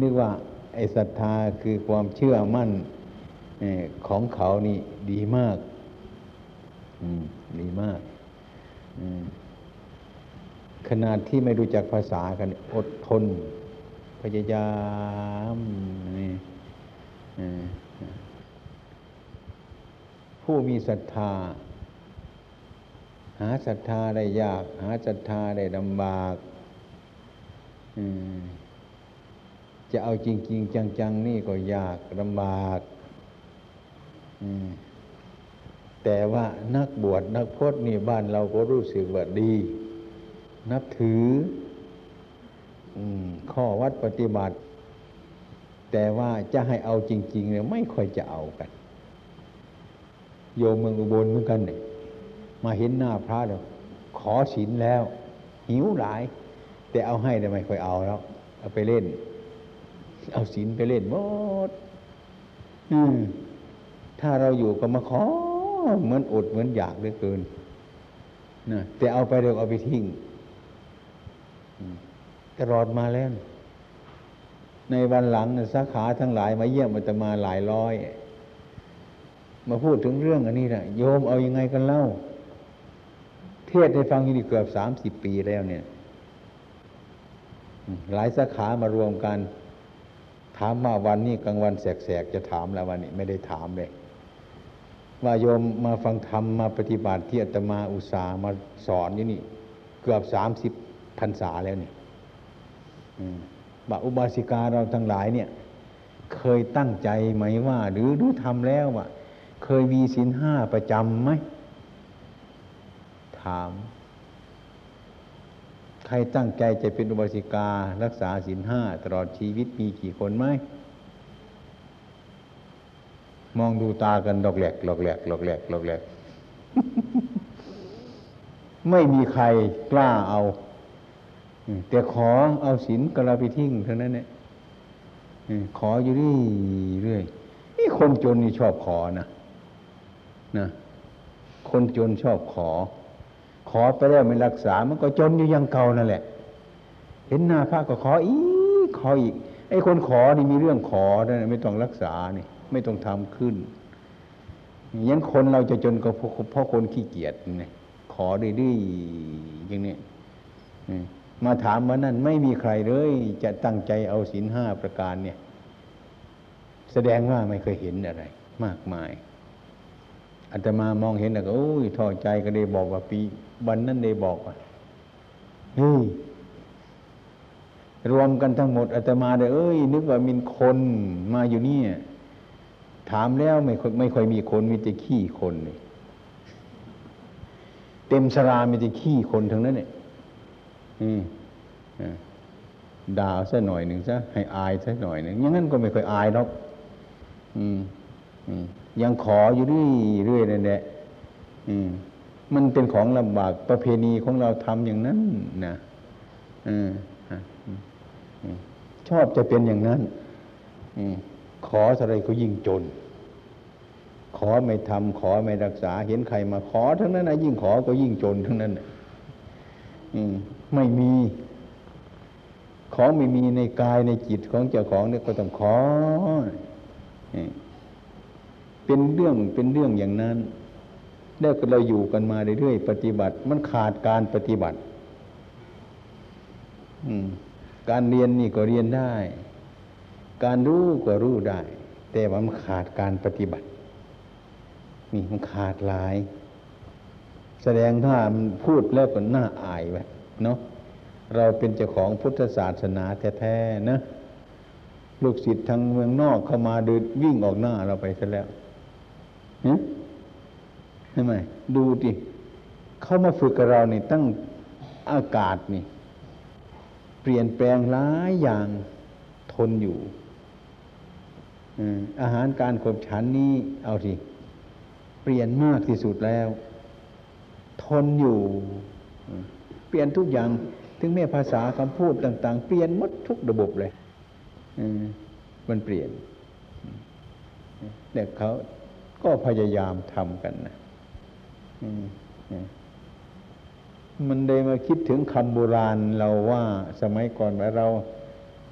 นึกว่าไอ้ศรัทธาคือความเชื่อมั่นของเขานี่ดีมากดีมาก ขนาดที่ไม่รู้จักภาษากัน อดทน พยายามนี่ผู้มีศรัทธา หาศรัทธาได้ยาก หาศรัทธาได้ลำบาก จะเอาจริง ๆ จัง ๆ นี่ก็ยากลำบากแต่ว่านักบวชนักพจนี่บ้านเราก็รู้สึกว่าดี นับถือข้อวัดปฏิบัติ แต่ว่าจะให้เอาจริง ๆ เนี่ยไม่ค่อยจะเอากัน โยมเมืองอุบลเหมือนกันเนี่ยมาเห็นหน้าพระแล้วขอศีลแล้ว หิวหลาย แต่เอาให้แต่ไม่ค่อยเอาแล้ว เอาไปเล่น เอาศีลไปเล่นหมดอืมถ้าเราอยู่ก็มาขอเหมือนอดเหมือนอยากเหลือเกินนะแต่เอาไปเดี๋ยวเอาไปทิ้งตลอดมาแล้ว ในวันหลังสาขาทั้งหลายมาเยี่ยมมาตมาหลายร้อย มาพูดถึงเรื่องอันนี้นะโยมเอาอยัางไงกันเล่า เทศให้ฟังอยู่นี่เกือบสามสิบปีแล้วเนี่ย หลายสาขามารวมกัน ถามมาวันนี้กลางวันแสกๆจะถามแล้ววันนี้ไม่ได้ถามเลยว่าโยมมาฟังธรรมมาปฏิบัติที่อาตมาอุตสามาสอนอยู่นี่ เกือบสามสิบพรรษาแล้วนี่บาอุบาสิกาเราทั้งหลายเนี่ย เคยตั้งใจไหมว่า หรือรู้ทำแล้วว่า เคยมีศีลห้าประจำไหมถาม ครตั้งใจจะเป็นอุบาสิกา รักษาศีลห้าตลอดชีวิตมีกี่คนไหมมองดูตากันดอกแหลกดอกแหลกดอกแหลกดอกแหลกไม่มีใครกล้าเอาแต่ขอเอาศีลกระไปทิ้งเท่านั้นเนี่ยขออยู่นี่เรื่อยนี่คนจนนี่ชอบขอนะนะคนจนชอบขอ ขอไปแล้วไม่รักษา มันก็จนอยู่ยังเก่านั่นแหละ เห็นหน้าพระก็ขออีกขออีกไอ้คนขอนี่มีเรื่องขอนะไม่ต้องรักษานี่ไม่ต้องทำขึ้นยันคนเราจะจนก็เพราะคนขี้เกียจไงขอดื้อๆอย่างนี้มาถามว่านั่นไม่มีใครเลย จะตั้งใจเอาศีลห้าประการเนี่ย แสดงว่าไม่เคยเห็นอะไร มากมายอาตมามองเห็นแล้วก็โอ้ยท้อใจก็ได้บอกว่าปี วันนั้นได้บอกว่าเฮ้ยรวมกันทั้งหมดอาตมาเลยเอ้ย นึกว่ามีคนมาอยู่นี่ถามแล้วไม่ค่อยไม่ค่อยมีคนมีแต่ขี้คนเลยเต็มสรามีแต่ขี้คนทั้งนั้นเนี่ยด่าซะหน่อยหนึ่งซะให้อายซะหน่อยหนึ่งอย่างนั้นก็ไม่ค่อยอายหรอกยังขออยู่เรื่อยเรื่อยนั่นแหละมั มันเป็นของลำบากประเพณีของเราทำอย่างนั้นนะชอบจะเป็นอย่างนั้นขออะไรก็ยิ่งจน ขอไม่ทำขอไม่รักษา เห็นใครมาขอทั้งนั้นนะยิ่งขอก็ยิ่งจนทั้งนั้นไม่มีของไม่มีในกายในจิตของเจ้าของเนี่ยก็ต้องขอเป็นเรื่องเป็นเรื่องอย่างนั้น แล้วเราอยู่กันมาเรื่อยๆปฏิบัติ มันขาดการปฏิบัติการเรียนนี่ก็เรียนได้ การรู้ก็รู้ได้ แต่ว่ามันขาดการปฏิบัตินี่มันขาดหลาย แสดงถ้ามันพูดแล้วก็น่าอายไว้เนาะเราเป็นเจ้าของพุทธศาสนาแท้ๆนะลูกศิษย์ทางเมืองนอกเข้ามาเดินวิ่งออกหน้าเราไปซะแล้วใช่ไหมดูดิเขามาฝึกกับเรานี่ตั้งอากาศนี่ เปลี่ยนแปลงหลายอย่างทนอยู่อาหารการขบฉันนี้เอาสิเปลี่ยนมากที่สุดแล้ว ทนอยู่ เปลี่ยนทุกอย่างถึงแม้ภาษาคำพูดต่าง ๆ เปลี่ยนหมดทุกระบบเลยมันเปลี่ยนแต่เขาก็พยายามทำกันนะ มันเลยมาคิดถึงคำโบราณเราว่าสมัยก่อนเรา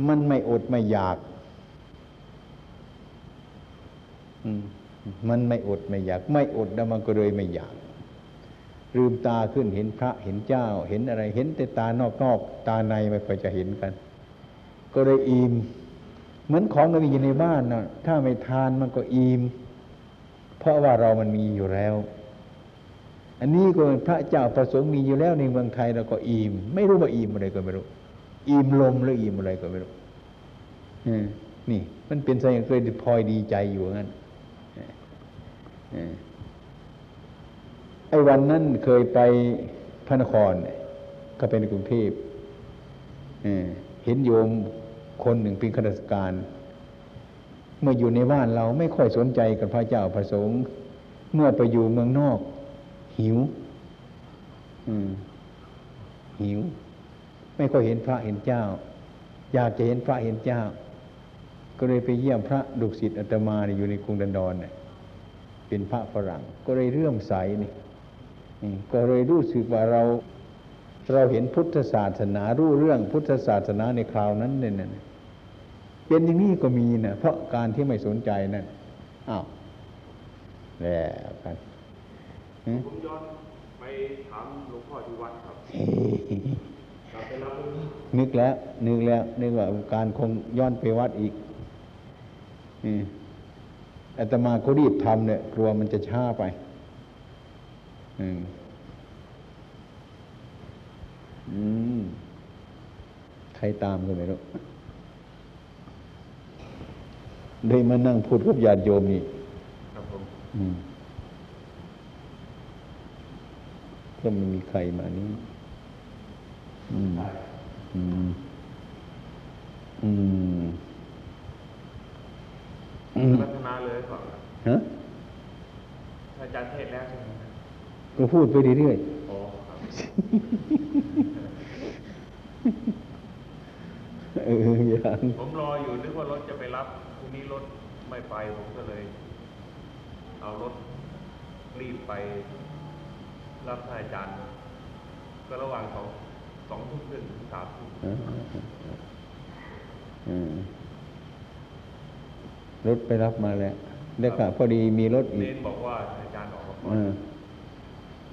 มันไม่อดไม่อยากมมันไม่อดไม่อยาก ไม่อดแล้วมันก็เลยไม่อยาก ลืมตาขึ้นเห็นพระเห็นเจ้า เห็นอะไร เห็นแต่ตานอกนอกตาในไม่ค่อยจะเห็นกัน ก็เลยอิ่มเหมือนของเรามีอยู่ในบ้านนะถ้าไม่ทานมันก็อิ่มเพราะว่าเรามันมีอยู่แล้ว อันนี้ก็พระเจ้าประสงค์มีอยู่แล้วในเมืองไทยเราก็อิ่มไม่รู้ว่าอิ่มอะไรก็ไม่รู้อิ่มลมหรืออิ่มอะไรก็ไม่รู้นี่ มันเป็นสิ่งเคยพลอยดีใจอยู่งั้นไอ้วันนั้นเคยไปพระนครก็เป็นกรุงเทพเห็นโยมคนหนึ่งเป็นข้าราชการ เมื่ออยู่ในบ้านเราไม่ค่อยสนใจกับพระเจ้าประสงค์ เมื่อไปอยู่เมืองนอก หิวหิว ไม่ค่อยเห็นพระเห็นเจ้า อยากจะเห็นพระเห็นเจ้า ก็เลยไปเยี่ยมพระดุสิตอัตมาอยู่ในกรุงดันดอนเนี่ยเป็นพระฝรั่ง ก็เลยเรื่อมใสนี่ก็เลยรู้สึกว่าเรา เราเห็นพุทธศาสนารู้เรื่องพุทธศาสนาในคราวนั้นเนี่ยเป็นอย่างนี้ก็มีนะเพราะการที่ไม่สนใจนั่นอ้าวแล้วกัน ผมย้อนไปถามหลวงพ่อที่วัดครับกลับไปรับนึกแล้ว นึกแล้วนึกว่าการคงย้อนไปวัดอีกอาตมาเขารีบทำเนี่ยกลัวมันจะช้าไปอืมอืมใครตามก็ไม่รู้ได้มานั่งพูดกับญาติโยมนี่ ครับผม อืม ก็ไม่มีใครมานี่อืม อืม อืมพัฒนาเลยก่อนฮะอาจารย์เทศแล้วใช่ไหมก็พูดไปเรื่อยๆอ๋อครับเอออย่างผมรออยู่นึกว่ารถจะไปรับทีนี้รถไม่ไปผมก็เลย เอารถรีบไป รับท่านอาจารย์ ก็ระหว่างสองสองทุ่มครึ่งถึงสามทุ่มรถไปรับมาแล้วแล้วก็พอดีมีรถอีกบอกว่าอาจารย์ออกมา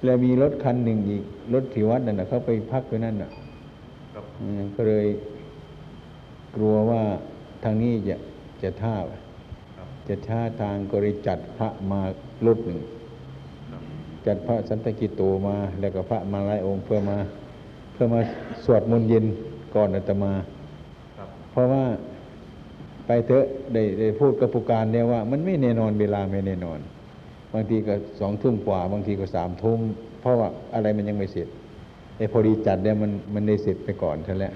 แล้วมีรถคันหนึ่งอีก รถที่วัดนั่นนะเขาไปพักไว้นั่นน่ะก็เลยกลัวว่าทางนี้จะจะท่าจะท่าทางก็เลยจัดพระมารถหนึ่ง จัดพระสันตกิโตมา แล้วก็พระมาหลายองค์เพื่อมาเพื่อมาสวดมนต์เย็นก่อนอาตมาเพราะว่าไปเถอะได้ได้พูดกับผู้การเนี่ยว่า มันไม่แน่นอนเวลาไม่แน่นอน บางทีก็สองทุ่มกว่า บางทีก็สามทุ่มเพราะว่าอะไรมันยังไม่เสร็จไอ้พอดีจัดเนี่ยมันมันได้เสร็จไปก่อนท่านแล้ว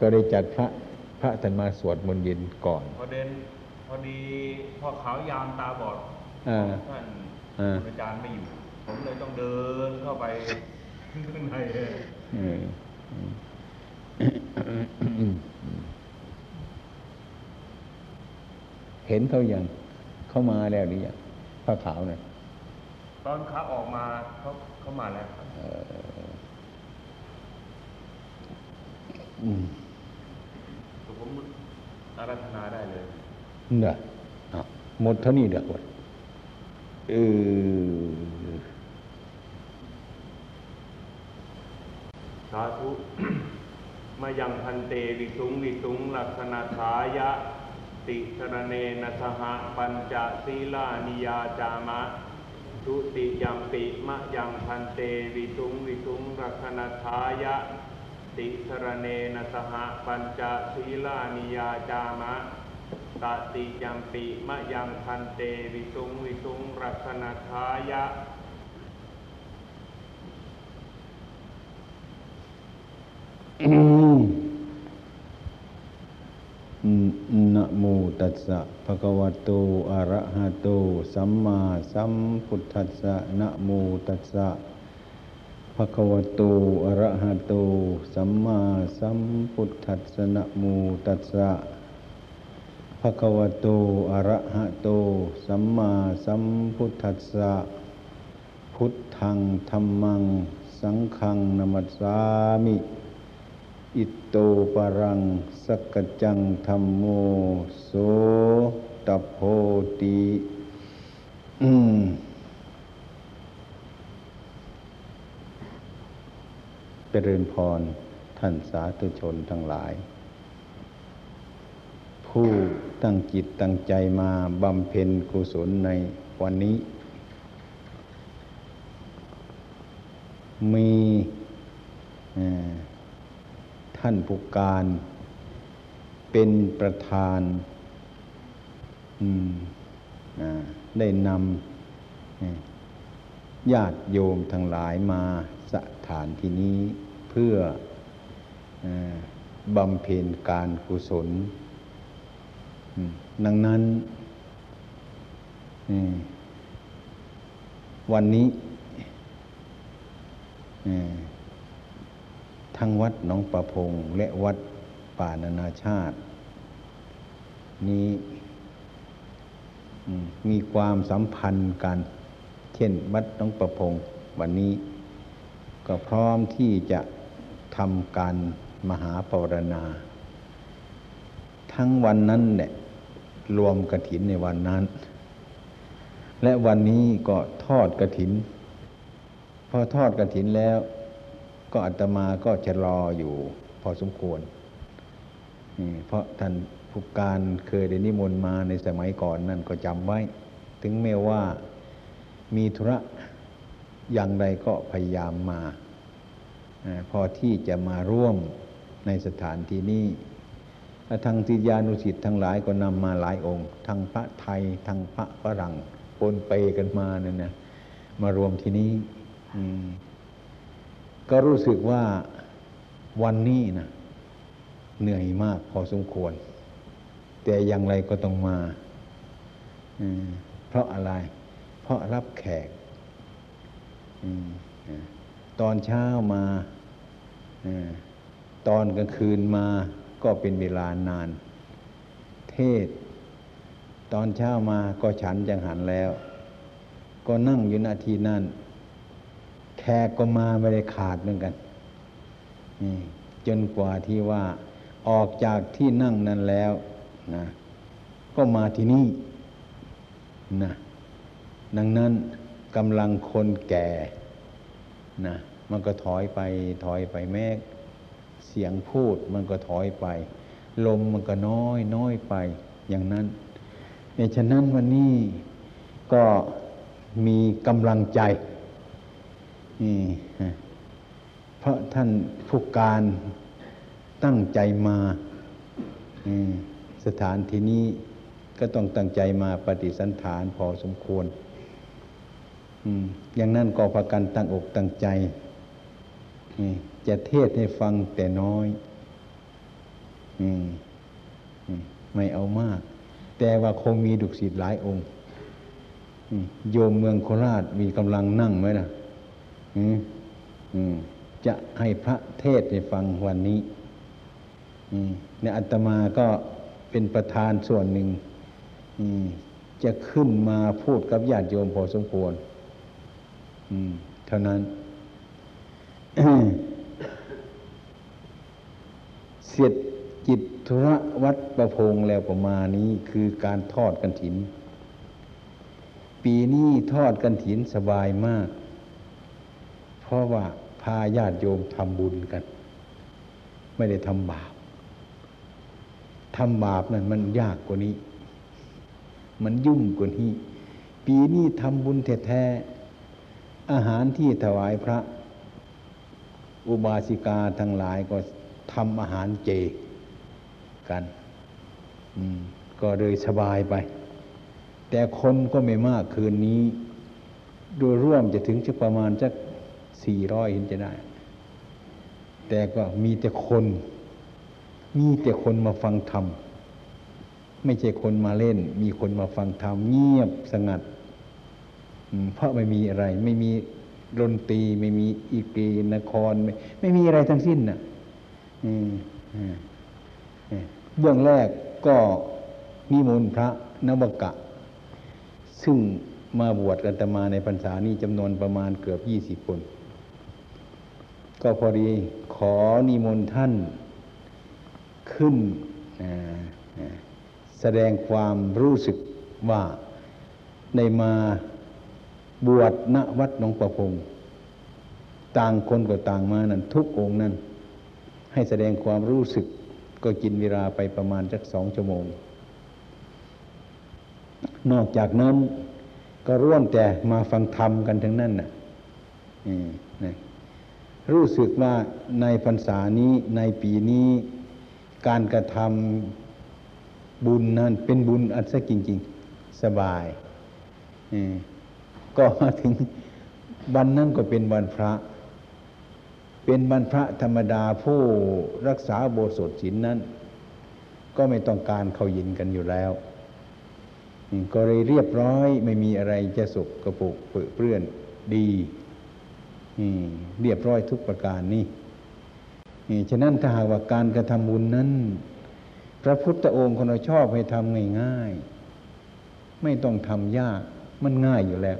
ก็ได้จัดพระพระท่านมาสวดมนต์เย็นก่อนพอเด่นพอดีพ่อขาวยามตาบอดท่านอาจารย์ไม่อยู่ ผมเลยต้องเดินเข้าไปข้างในเห็นเขายังเข้ามาแล้วหรือยังผ้าขาวเนี่ยตอนขาออกมาเขาเขามาแล้วครับอืมผมอารัธนาได้เลยเนี่ยหมดเท่านี้เด็กวดเออ สาธุมายังพันเตวิสุงวิสุงลักษณะทายะ ติสรเนนะสหปัญจศีลานิยาจามะทุติยัมปิมะยังพันเตวิสุงวิสุงรักนทายะ ติสรเนนะสหปัญจศีลานิยาจามะตติยัมปิมะยังพันเตวิสุงวิสุงรักนทายะอืม นะโมตัสสะภะคะวะโตอะระหะโต สัมมาสัมพุทธัสสะนะโมตัสสะภะคะวะโตอะระหะโต สัมมาสัมพุทธัสสะนะโมตัสสะภะคะวะโตอะระหะโต สัมมาสัมพุทธัสสะพุทธังธรรมัง สังฆังนัมัสสามิ อิโตปรังสกกจังธรรมโมโสตโพติเจริญพรท่านสาธุชนทั้งหลาย ผู้ตั้งจิตตั้งใจมาบำเพ็ญกุศลในวันนี้ มีอ่า ท่านผู้การ เป็นประธานได้นำญาติโยมทั้งหลายมาสถานที่นี้เพื่อบำเพ็ญการกุศล ดังนั้น วันนี้ ทั้งวัดหนองประพงและวัดป่านานาชาติ นี้มีความสัมพันธ์กันเช่นวัดหนองประพงวันนี้ ก็พร้อมที่จะทำการมหาปรณา ทั้งวันนั้นแหละรวมกระถินในวันนั้น และวันนี้ก็ทอดกระถิน พอทอดกระถินแล้ว ก็อาตมาก็จะรออยู่พอสมควรเพราะท่านผู้การเคยได้นิมนต์มาในสมัยก่อนนั่นก็จำไว้ ถึงแม้ว่ามีธุระอย่างใดก็พยายามมา พอที่จะมาร่วมในสถานที่นี้ทางติยานุสิตทั้งหลายก็นำมาหลายองค์ ทั้งพระไทย ทั้งพระฝรั่งปนเปกันมาเนี่ยนะมารวมที่นี้ ก็รู้สึกว่าวันนี้นะเหนื่อยมากพอสมควร แต่อย่างไรก็ต้องมา เพราะอะไร เพราะรับแขก ตอนเช้ามาตอนกลางคืนมาก็เป็นเวลานาน เทศ ตอนเช้ามาก็ฉันจังหันแล้ว ก็นั่งอยู่นาทีนั่น แขกก็มาไม่ได้ขาดเหมือนกันนี่จนกว่าที่ว่าออกจากที่นั่งนั้นแล้วนะก็มาที่นี่นะดังนั้นกำลังคนแก่นะมันก็ถอยไปถอยไปแม้เสียงพูดมันก็ถอยไป ลมมันก็น้อยน้อยไปอย่างนั้นในฉะนั้นวันนี้ก็มีกำลังใจ นี่เพราะท่านผู้การตั้งใจมาสถานที่นี้ก็ต้องตั้งใจมาปฏิสันฐานพอสมควรอย่างนั้นก็พากันตั้งอกตั้งใจจะเทศให้ฟังแต่น้อยไม่เอามาก แต่ว่าคงมีดุสิตหลายองค์โยมเมืองโคราชมีกำลังนั่งไหมล่ะ จะให้พระเทศให้ฟังวันนี้เนี่ยอัตมาก็เป็นประธานส่วนหนึ่งจะขึ้นมาพูดกับญาติโยมพอสมควรเท่านั้น เสียดจิตธุระวัดประพงแล้วประมาณนี้คือการทอดกันถิน ปีนี้ทอดกันถินสบายมาก เพราะว่าพาญาติโยมทำบุญกัน ไม่ได้ทำบาปทำบาปนั่นมันยากกว่านี้ มันยุ่งกว่านี้ ปีนี้ทำบุญแท้ๆอาหารที่ถวายพระ อุบาสิกาทั้งหลายก็ทำอาหารเจกันก็เลยสบายไป แต่คนก็ไม่มากคืนนี้ โดยร่วมจะถึงจะประมาณสัก สี่ร้อยเห็นจะได้ แต่ก็มีแต่คน มีแต่คนมาฟังธรรม ไม่ใช่คนมาเล่น มีคนมาฟังธรรมเงียบสงัด เพราะไม่มีอะไร ไม่มีดนตรีไม่มีอีกีนคร ไม่ไม่มีอะไรทั้งสิ้นน่ะเบื้องแรกก็นิมนต์พระนวกะ ซึ่งมาบวชกันตมาในพรรษานี้จำนวนประมาณเกือบยี่สิบคน ก็พอดีขอนิมนต์ท่านขึ้นแสดงความรู้สึกว่าในมาบวชณวัดหนองประพง ต่างคนก็ต่างมานั่นทุกองค์นั้นให้แสดงความรู้สึกก็กินเวลาไปประมาณสักสองชั่วโมง นอกจากนั้นก็ร่วมแต่มาฟังธรรมกันทั้งนั้นน่ะนะ รู้สึกว่าในพรรษานี้ในปีนี้ การกระทำบุญนั้นเป็นบุญอัศจริง ๆ สบายก็มาถึงวันนั้นก็เป็นวันพระ เป็นวันพระธรรมดาผู้รักษาโบสถศีลนั้น ก็ไม่ต้องการเข้ายินกันอยู่แล้วก็เลยเรียบร้อยไม่มีอะไรจะสกกระปุกเปื้อนดี เรียบร้อยทุกประการนี่ฉะนั้นถ้าหากว่าการกระทำบุญนั้น พระพุทธองค์คนเราชอบให้ทำง่ายๆ ไม่ต้องทำยาก มันง่ายอยู่แล้ว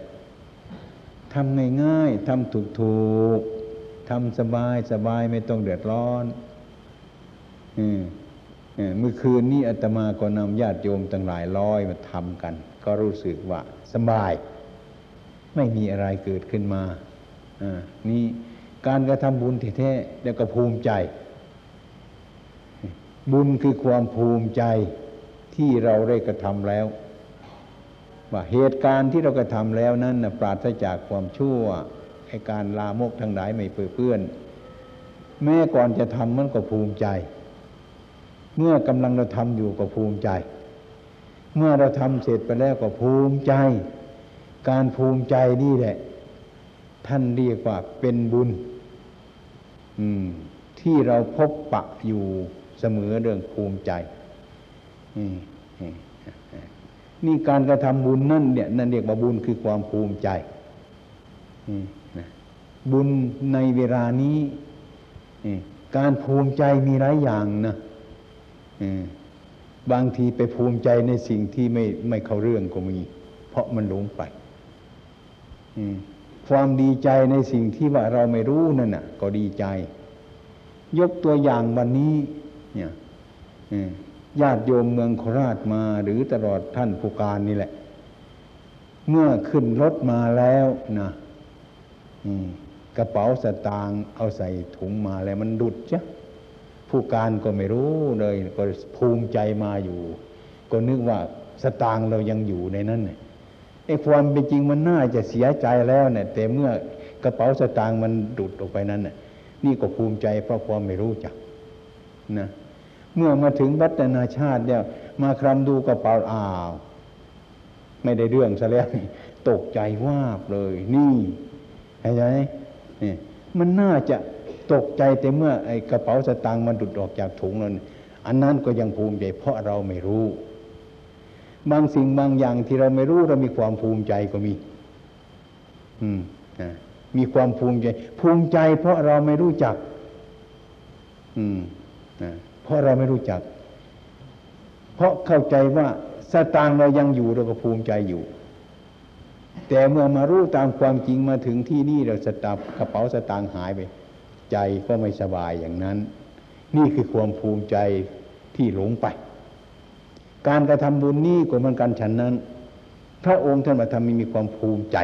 ทำง่ายๆทำถูกๆทำสบายสบายไม่ต้องเดือดร้อนเมื่อคืนนี้อาตมาก็นำญาติโยมตั้งหลายร้อยมาทำกัน ก็รู้สึกว่าสบาย ไม่มีอะไรเกิดขึ้นมา นี่การกระทำบุญแท้ๆแล้วก็ภูมิใจ บุญคือความภูมิใจที่เราได้กระทำแล้ว ว่าเหตุการณ์ที่เรากระทำแล้วนั้นปราศจากความชั่วให้การลามกทั้งหลายไม่เปื้อนแม้ก่อนจะทำมันก็ภูมิใจ เมื่อกำลังเราทำอยู่ก็ภูมิใจ เมื่อเราทำเสร็จไปแล้วก็ภูมิใจ การภูมิใจนี่แหละ ท่านเรียกว่าเป็นบุญที่เราพบปะอยู่เสมอเรื่องภูมิใจ นี่การกระทำบุญนั่นเนี่ยนั่นเรียกว่าบุญคือความภูมิใจบุญในเวลานี้การภูมิใจมีหลายอย่างนะบางทีไปภูมิใจในสิ่งที่ไม่ไม่เข้าเรื่องก็มี เพราะมันหลงไป ความดีใจในสิ่งที่ว่าเราไม่รู้นั่นน่ะ ก็ดีใจ ยกตัวอย่างวันนี้ เนี่ยญาติโยมเมืองโคราชมาหรือตลอดท่านผู้การนี่แหละ เมื่อขึ้นรถมาแล้วนะกระเป๋าสตางค์เอาใส่ถุงมาแล้วมันดุดจ้ะผู้การก็ไม่รู้เลย ก็ภูมิใจมาอยู่ ก็นึกว่าสตางค์เรายังอยู่ในนั้นเนี่ย ไอ้ความเป็นจริงมันน่าจะเสียใจแล้วเนี่ยแต่เมื่อกระเป๋าสตางค์มันดุดออกไปนั้นน่ะนี่ก็ภูมิใจเพราะความไม่รู้จักนะเมื่อมาถึงวัฒนาชาติเนี่ยมาคลำดูกระเป๋าอ้าว ไม่ได้เรื่องซะแล้วตกใจว่าบเลย นี่เห็นไหมนี่มันน่าจะตกใจแต่เมื่อไอ้กระเป๋าสตางค์มันดุดออกจากถุงนั้นอันนั้นก็ยังภูมิใจเพราะเราไม่รู้ บางสิ่งบางอย่างที่เราไม่รู้เรามีความภูมิใจก็มี อืมนะมีความภูมิใจ ภูมิใจเพราะเราไม่รู้จัก อืมนะเพราะเราไม่รู้จัก เพราะเข้าใจว่าสตางเรายังอยู่เราก็ภูมิใจอยู่ แต่เมื่อมารู้ตามความจริงมาถึงที่นี่เราสตับกระเป๋าสตางหายไป ใจก็ไม่สบายอย่างนั้น นี่คือความภูมิใจที่หลงไป การกระทำบุญนี้ก็เหมือนกันฉันนั้น พระองค์ท่านมาทำมีมีความภูมิใจ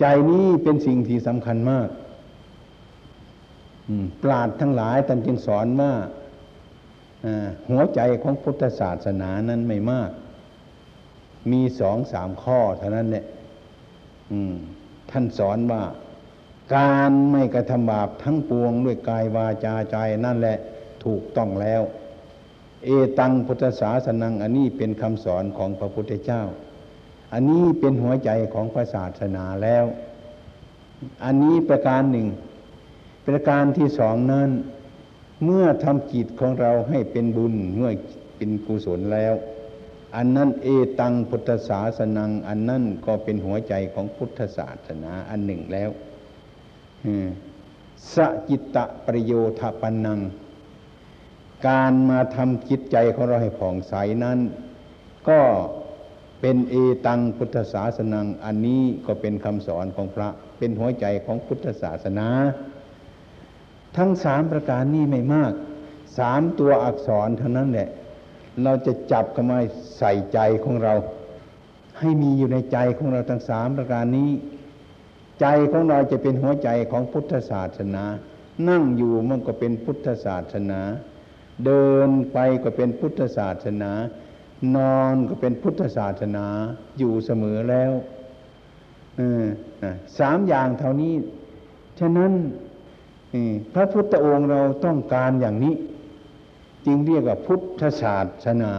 ใจนี้เป็นสิ่งที่สำคัญมากปราดทั้งหลายท่านจึงสอนว่าหัวใจของพุทธศาสนานั้นไม่มาก มีสองสามข้อเท่านั้นเนี่ยท่านสอนว่าการไม่กระทำบาปทั้งปวงด้วยกายวาจาใจนั่นแหละถูกต้องแล้ว เอตังพุทธศาสนัง อันนี้เป็นคำสอนของพระพุทธเจ้า อันนี้เป็นหัวใจของพระศาสนาแล้ว อันนี้ประการหนึ่ง ประการที่สองนั้น เมื่อทำจิตของเราให้เป็นบุญเมื่อเป็นกุศลแล้ว อันนั้นเอตังพุทธศาสนัง อันนั้นก็เป็นหัวใจของพุทธศาสนาอันหนึ่งแล้วสจิตตะประโยชน์ปันนัง การมาทำจิตใจของเราให้ผ่องใสนั้น ก็เป็นเอตังพุทธศาสนังอันนี้ก็เป็นคำสอนของพระ เป็นหัวใจของพุทธศาสนา ทั้งสามประการนี้ไม่มากสามตัวอักษรเท่านั้นแหละ เราจะจับเข้ามาใส่ใจของเรา ให้มีอยู่ในใจของเราทั้งสามประการนี้ ใจของเราจะเป็นหัวใจของพุทธศาสนา นั่งอยู่มันก็เป็นพุทธศาสนา เดินไปก็เป็นพุทธศาสนา นอนก็เป็นพุทธศาสนาอยู่เสมอแล้วสามอย่างเท่านี้ ฉะนั้นพระพุทธองค์เราต้องการอย่างนี้ จึงเรียกว่าพุทธศาสนา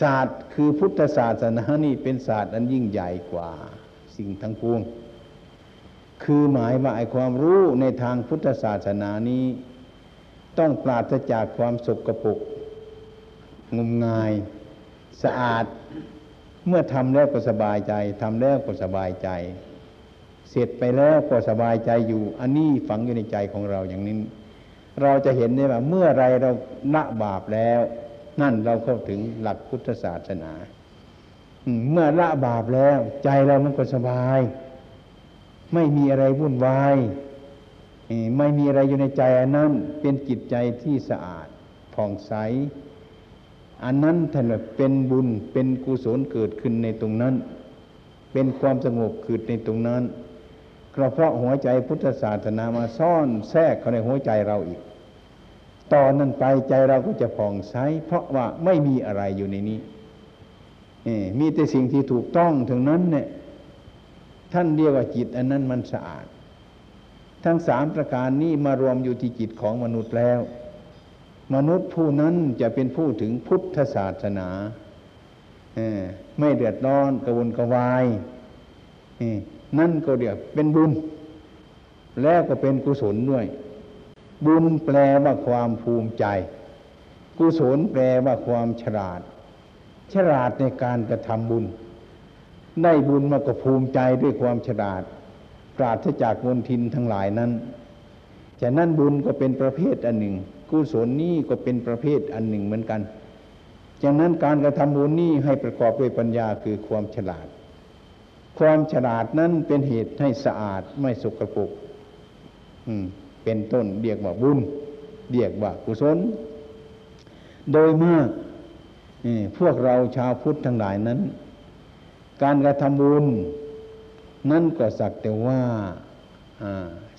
ศาสตร์คือพุทธศาสนานี่เป็นศาสตร์อันยิ่งใหญ่กว่า สิ่งทั้งปวง คือหมายว่าไอ้ความรู้ในทางพุทธศาสนานี้ ต้องปราศจากความสกปรกงมงายสะอาด เมื่อทำแล้วก็สบายใจทำแล้วก็สบายใจ เสร็จไปแล้วก็สบายใจอยู่ อันนี้ฝังอยู่ในใจของเราอย่างนี้ เราจะเห็นได้ว่า เมื่อไรเราละบาปแล้ว นั่นเราเข้าถึงหลักพุทธศาสนาเมื่อละบาปแล้ว ใจเรามันก็สบาย ไม่มีอะไรวุ่นวาย ไม่มีอะไรอยู่ในใจอันนั้นเป็นจิตใจที่สะอาดผ่องใส อันนั้นท่านเป็นบุญเป็นกุศลเกิดขึ้นในตรงนั้น เป็นความสงบเกิดในตรงนั้นก็เพราะหัวใจพุทธศาสนามาซ่อนแทรกเข้าในหัวใจเราอีก ตอนนั้นไปใจเราก็จะผ่องใสเพราะว่าไม่มีอะไรอยู่ในนี้มีแต่สิ่งที่ถูกต้องถึงนั้นเนี่ยท่านเรียกว่าจิตอันนั้นมันสะอาด ทั้งสามประการนี้มารวมอยู่ที่จิตของมนุษย์แล้ว มนุษย์ผู้นั้นจะเป็นผู้ถึงพุทธศาสนาไม่เดือดร้อนกระวนกระวายนั่นก็เรียกเป็นบุญ แล้วก็เป็นกุศลด้วย บุญแปลว่าความภูมิใจ กุศลแปลว่าความฉลาด ฉลาดในการกระทำบุญ ได้บุญมาก็ภูมิใจด้วยความฉลาด ปราศจากมนทินทั้งหลายนั้นฉะนั้นบุญก็เป็นประเภทอันหนึ่ง กุศลนี้ก็เป็นประเภทอันหนึ่งเหมือนกันฉะนั้นการกระทำบุญนี้ให้ประกอบด้วยปัญญาคือความฉลาด ความฉลาดนั้นเป็นเหตุให้สะอาดไม่สกปรกเป็นต้นเรียกว่าบุญเรียกว่ากุศล โดยมากเอ่อพวกเราชาวพุทธทั้งหลายนั้น การกระทำบุญ นั่นก็สักแต่ว่า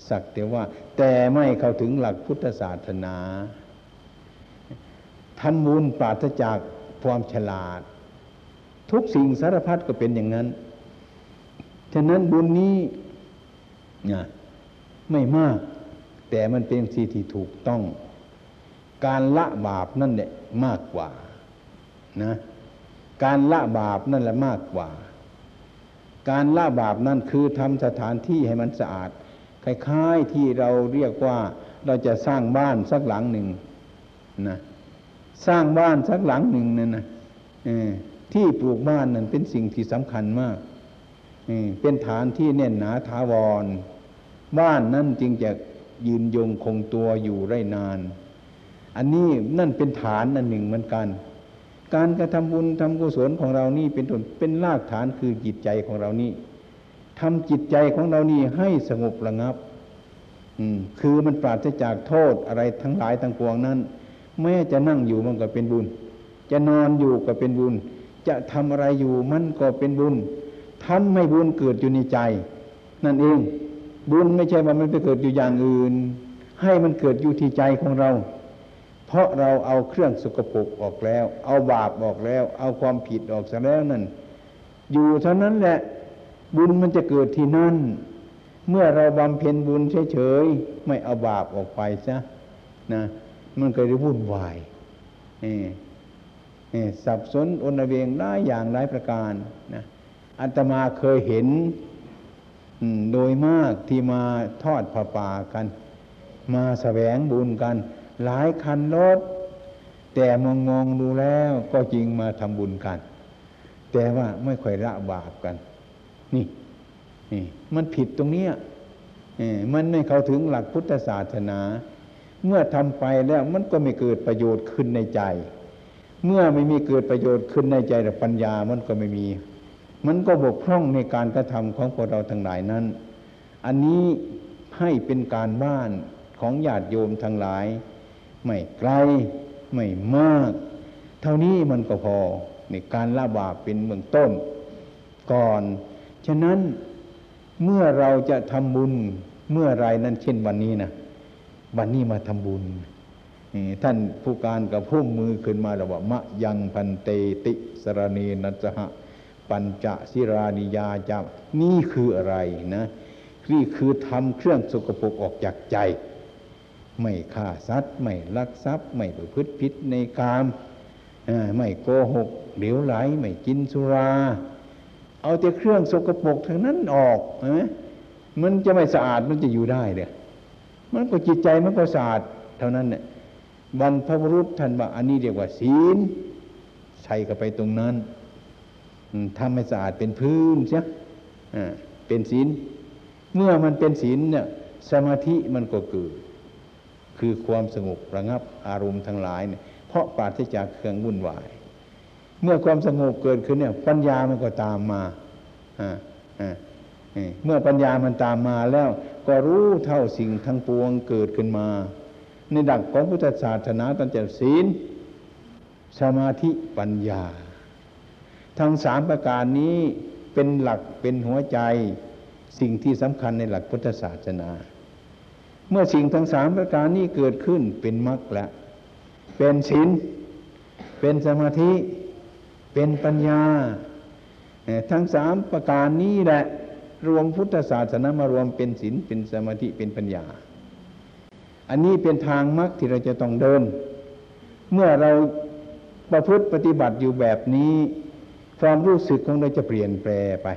สักแต่ว่า แต่ไม่เข้าถึงหลักพุทธศาสนาทำบุญปราศจากความฉลาด ทุกสิ่งสารพัดก็เป็นอย่างนั้น ฉะนั้นบุญนี้นะไม่มาก แต่มันเป็นสิ่งที่ถูกต้อง การละบาปนั่นแหละมากกว่านะการละบาปนั่นแหละมากกว่า การละบาปนั่นคือทำสถานที่ให้มันสะอาด คล้ายๆที่เราเรียกว่าเราจะสร้างบ้านสักหลังหนึ่งนะสร้างบ้านสักหลังหนึ่งนั่นนะที่ปลูกบ้านนั่นเป็นสิ่งที่สำคัญมากเออเป็นฐานที่แน่นหนาถาวร บ้านนั่นจึงจะยืนยงคงตัวอยู่ได้นาน อันนี้นั่นเป็นฐานอันหนึ่งเหมือนกัน การกระทำบุญทำกุศลของเรานี่เป็นต้นเป็นรากฐานคือจิตใจของเรานี่ทำจิตใจของเรานี่ให้สงบระงับ อืมคือมันปราศจากโทษอะไรทั้งหลายทั้งปวงนั้น แม้จะนั่งอยู่มันก็เป็นบุญ จะนอนอยู่ก็เป็นบุญ จะทำอะไรอยู่มันก็เป็นบุญทำให้บุญเกิดอยู่ในใจ นั่นเอง บุญไม่ใช่ว่ามันไปเกิดอยู่อย่างอื่น ให้มันเกิดอยู่ที่ใจของเรา เพราะเราเอาเครื่องสกปรกออกแล้ว เอาบาปออกแล้ว เอาความผิดออกซะแล้วนั่น อยู่เท่านั้นแหละบุญมันจะเกิดที่นั่น เมื่อเราบำเพ็ญบุญเฉยๆไม่เอาบาปออกไปซะนะ มันก็จะวุ่นวายเอ่อเอ่สับสนอนเวงได้อย่างหลายประการนะอาตมาเคยเห็นโดยมากที่มาทอดผ้าป่ากัน มาแสวงบุญกัน หลายคันรถ แต่มองมองดูแล้วก็จริงมาทำบุญกัน แต่ว่าไม่ค่อยละบาปกัน นี่นี่มันผิดตรงเนี้ยมันไม่เข้าถึงหลักพุทธศาสนา เมื่อทำไปแล้วมันก็ไม่เกิดประโยชน์ขึ้นในใจ เมื่อไม่มีเกิดประโยชน์ขึ้นในใจแต่ปัญญามันก็ไม่มี มันก็บกพร่องในการกระทำของพวกเราทั้งหลายนั้น อันนี้ให้เป็นการบ้านของญาติโยมทั้งหลาย ไม่ไกล ไม่มาก เท่านี้มันก็พอในการละบาปเป็นเบื้องต้น ก่อน ฉะนั้นเมื่อเราจะทำบุญเมื่อไรนั้นเช่นวันนี้นะวันนี้มาทำบุญท่านผู้การกับพุ่มมือขึ้นมาแล้วว่ามะยังพันเตติสรณีนัสหะปัญจสิรานิยาจานี่คืออะไรนะ นี่คือทำเครื่องสกปรกออกจากใจ ไม่ฆ่าสัตว์ ไม่ลักทรัพย์ ไม่ประพฤติผิดในกามไม่โกหกเหลวไหล ไม่กินสุรา เอาแต่เครื่องสกปรกทั้งนั้นออกเห็นไหมมันจะไม่สะอาดมันจะอยู่ได้เด้มันก็จิตใจมันก็สะอาดเท่านั้นเนี่ยบรรพบุรุษท่านว่าอันนี้เรียกว่าศีลใส่เข้าไปตรงนั้นอืมทำให้สะอาดเป็นพื้นเสียเป็นศีล เมื่อมันเป็นศีลเนี่ยสมาธิมันก็เกิด คือความสงบระงับอารมณ์ทั้งหลายเนี่ยเพราะปราศจากเครื่องวุ่นวาย เมื่อความสงบเกิดขึ้นเนี่ยปัญญามันก็ตามมาเมื่อปัญญามันตามมาแล้ว ก็รู้เท่าสิ่งทั้งปวงเกิดขึ้นมา ในดักของพุทธศาสนาตั้งแต่ศีล สมาธิปัญญา ทั้งสามประการนี้เป็นหลักเป็นหัวใจสิ่งที่สำคัญในหลักพุทธศาสนา เมื่อสิ่งทั้งสามประการนี้เกิดขึ้นเป็นมรรคแล้วเป็นศีลเป็นสมาธิ เป็นปัญญา ทั้งสามประการนี้แหละ รวมพุทธศาสนามารวมเป็นศีลเป็นสมาธิเป็นปัญญา อันนี้เป็นทางมรรคที่เราจะต้องเดิน เมื่อเราประพฤติปฏิบัติอยู่แบบนี้ ความรู้สึกของเราจะเปลี่ยนแปลไป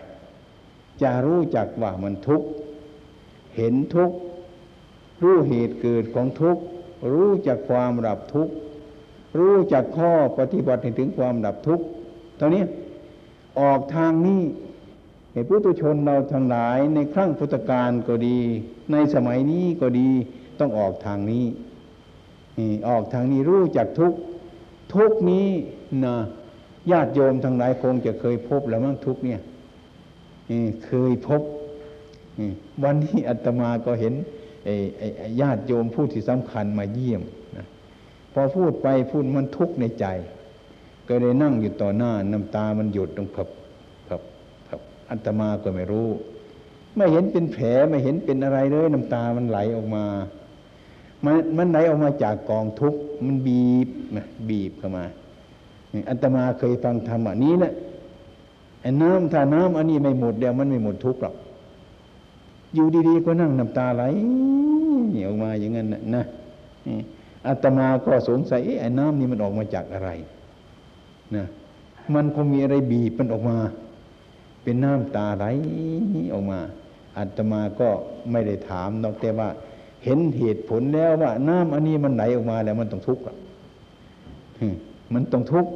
จะรู้จักว่ามันทุกข์เห็นทุกข์ รู้เหตุเกิดของทุกข์ รู้จักความดับทุกข์ รู้จักข้อปฏิบัติถึงความดับทุกข์ตอนนี้ออกทางนี้ให้พุทุชนเราทั้งหลายในครั้งพุทธกาลก็ดี ในสมัยนี้ก็ดีต้องออกทางนี้ออกทางนี้รู้จักทุกข์ทุกข์นี้นะญาติโยมทั้งหลายคงจะเคยพบแล้วมั้งทุกข์เนี่ยเคยพบวันนี้อาตมาก็เห็น ญาติโยมผู้ที่สำคัญมาเยี่ยมนะพอพูดไปพูดมันทุกข์ในใจ ก็เลยนั่งอยู่ต่อหน้าน้ำตามันหยดลงพับพับพับอาตมาก็ไม่รู้ ไม่เห็นเป็นแผลไม่เห็นเป็นอะไรเลยน้ำตามันไหลออกมา มันมันไหลออกมาจากกองทุกข์มันบีบนะบีบเข้ามาอัตมาเคยฟังธรรมอันนี้แหละไอ้น้ำถ้าน้ำอันนี้ไม่หมดเดี๋ยวมันไม่หมดทุกข์หรอก อยู่ดีๆก็นั่งน้ำตาไหลออกมาอย่างนั้นนะอาตมาก็สงสัยไอ้น้ำนี่มันออกมาจากอะไรนะมันคงมีอะไรบีบมันออกมา เป็นน้ำตาไหลออกมาอาตมาก็ไม่ได้ถามนอกแต่ว่า เห็นเหตุผลแล้วว่า น้ำอันนี้มันไหลออกมาแล้วมันต้องทุกข์มันต้องทุกข์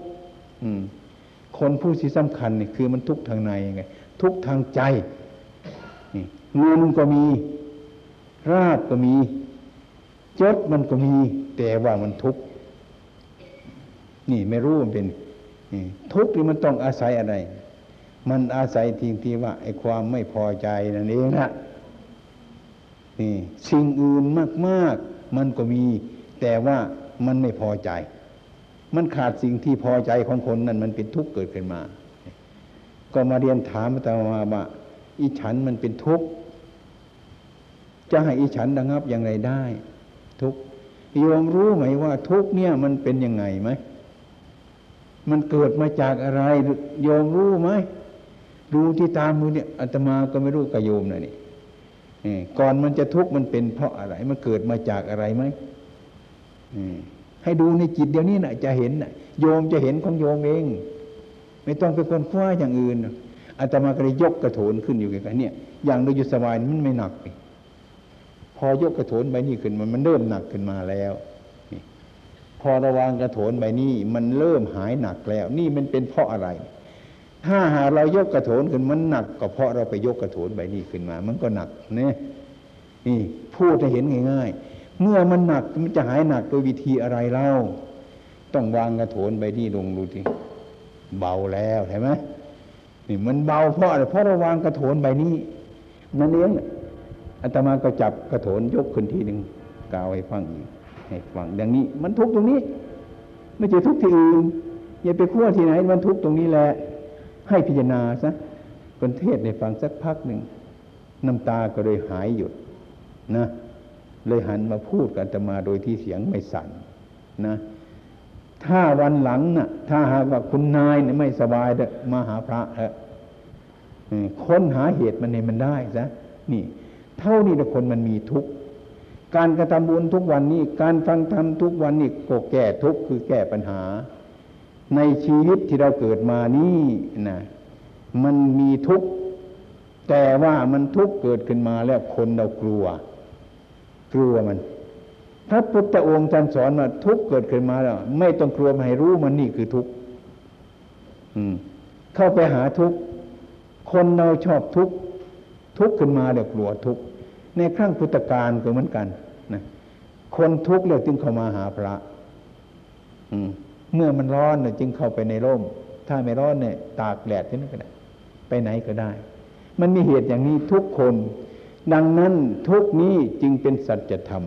คนผู้ที่สำคัญนี่คือมันทุกข์ทางในไงทุกข์ทางใจ เงินก็มี ราบก็มีจดมันก็มี แต่ว่ามันทุกข์นี่ไม่รู้มันเป็นทุกข์ที่มันต้องอาศัยอะไร มันอาศัยทิ้งที่ว่าไอ้ความไม่พอใจนั่นเองนะนี่สิ่งอื่นมากๆ มันก็มี แต่ว่ามันไม่พอใจ มันขาดสิ่งที่พอใจของคนนั้นมันเป็นทุกข์เกิดขึ้นมา ก็มาเรียนถามอาตมาว่าอิฉันมันเป็นทุกข์ จะให้อิฉันระงับอย่างไรได้ ทุกข์โยมรู้ไหมว่าทุกเนี่ยมันเป็นยังไงไหมมันเกิดมาจากอะไรโยมรู้ไหมดูที่ตามมือเนี่ยอาตมาก็ไม่รู้กับโยมนะนี่ก่อนมันจะทุกข์มันเป็นเพราะอะไร มันเกิดมาจากอะไรไหมให้ดูในจิตเดียวนี้นะจะเห็นนะโยมจะเห็นของโยมเอง ไม่ต้องไปคนคว้าอย่างอื่นอาตมาก็เลยยกกระโถนขึ้นอยู่กันเนี่ย อย่างเราอยู่สบายมันไม่หนักพ อยกกระโถนใบนี้ขึ้นมันมันเริ่มหนักขึ้นมาแล้วพอระวางกระโถนใบนี้มันเริ่มหายหนักแล้ว นี่มันเป็นเพราะอะไร ถ้าหาเรายกกระโถนขึ้นมันหนักก็เพราะเราไปยกกระโถนใบนี้ขึ้นมา มันก็หนักเนี่ยนี่พูดให้เห็นง่าย ๆ เมื่อมันหนักมันจะหายหนักโดยวิธีอะไรเล่า ต้องวางกระโถนใบนี้ลงดูทีเบาแล้วใช่ไหมนี่มันเบาเพราะอะไรเพราะเราวางกระโถนใบนี้นั่นเอง อาตมาก็จับกระโถนยกขึ้นทีหนึ่งกล่าวให้ฟังอีกให้ฟังดังนี้ มันทุกตรงนี้ ไม่ใช่ทุกที่อื่นอย่าไปขั้วที่ไหน มันทุกตรงนี้แหละ ให้พิจารณาซะคนเทศในฟังสักพักหนึ่งน้ำตาก็เลยหายหยุดนะ เลยหันมาพูดกับอาตมาโดยที่เสียงไม่สั่นนะ ถ้าวันหลังนะ่ะ ถ้าหากว่าคุณนายเนี่ยไม่สบายเด้อมาหาพระเอะอืมค้นหาเหตุมันให้มันได้ซะนี่ เท่านี้ละคนมันมีทุกข์การกระทำบุญทุกวันนี้ การฟังธรรมทุกวันนี้ก็แก้ทุกข์คือแก้ปัญหา ในชีวิตที่เราเกิดมานี่นะมันมีทุกข์แต่ว่ามันทุกข์เกิดขึ้นมาแล้วคนเรากลัว กลัวมันพระพุทธองค์ท่านสอนว่าทุกข์เกิดขึ้นมาแล้ว ไม่ต้องกลัวมันให้รู้มันนี่คือทุกข์อืมเข้าไปหาทุกข์คนเราชอบทุกข์ ทุกข์ขึ้นมาเดี๋ยวกลัวทุกข์ในครั้งพุทธกาลก็เหมือนกันนะคนทุกข์แล้วจึงเข้ามาหาพระอืมเมื่อมันร้อนเนี่ยจึงเข้าไปในร่ม ถ้าไม่ร้อนเนี่ยตากแดดที่นั่นก็ได้ไปไหนก็ได้ มันมีเหตุอย่างนี้ทุกคน ดังนั้นทุกนี้จึงเป็นสัจธรรม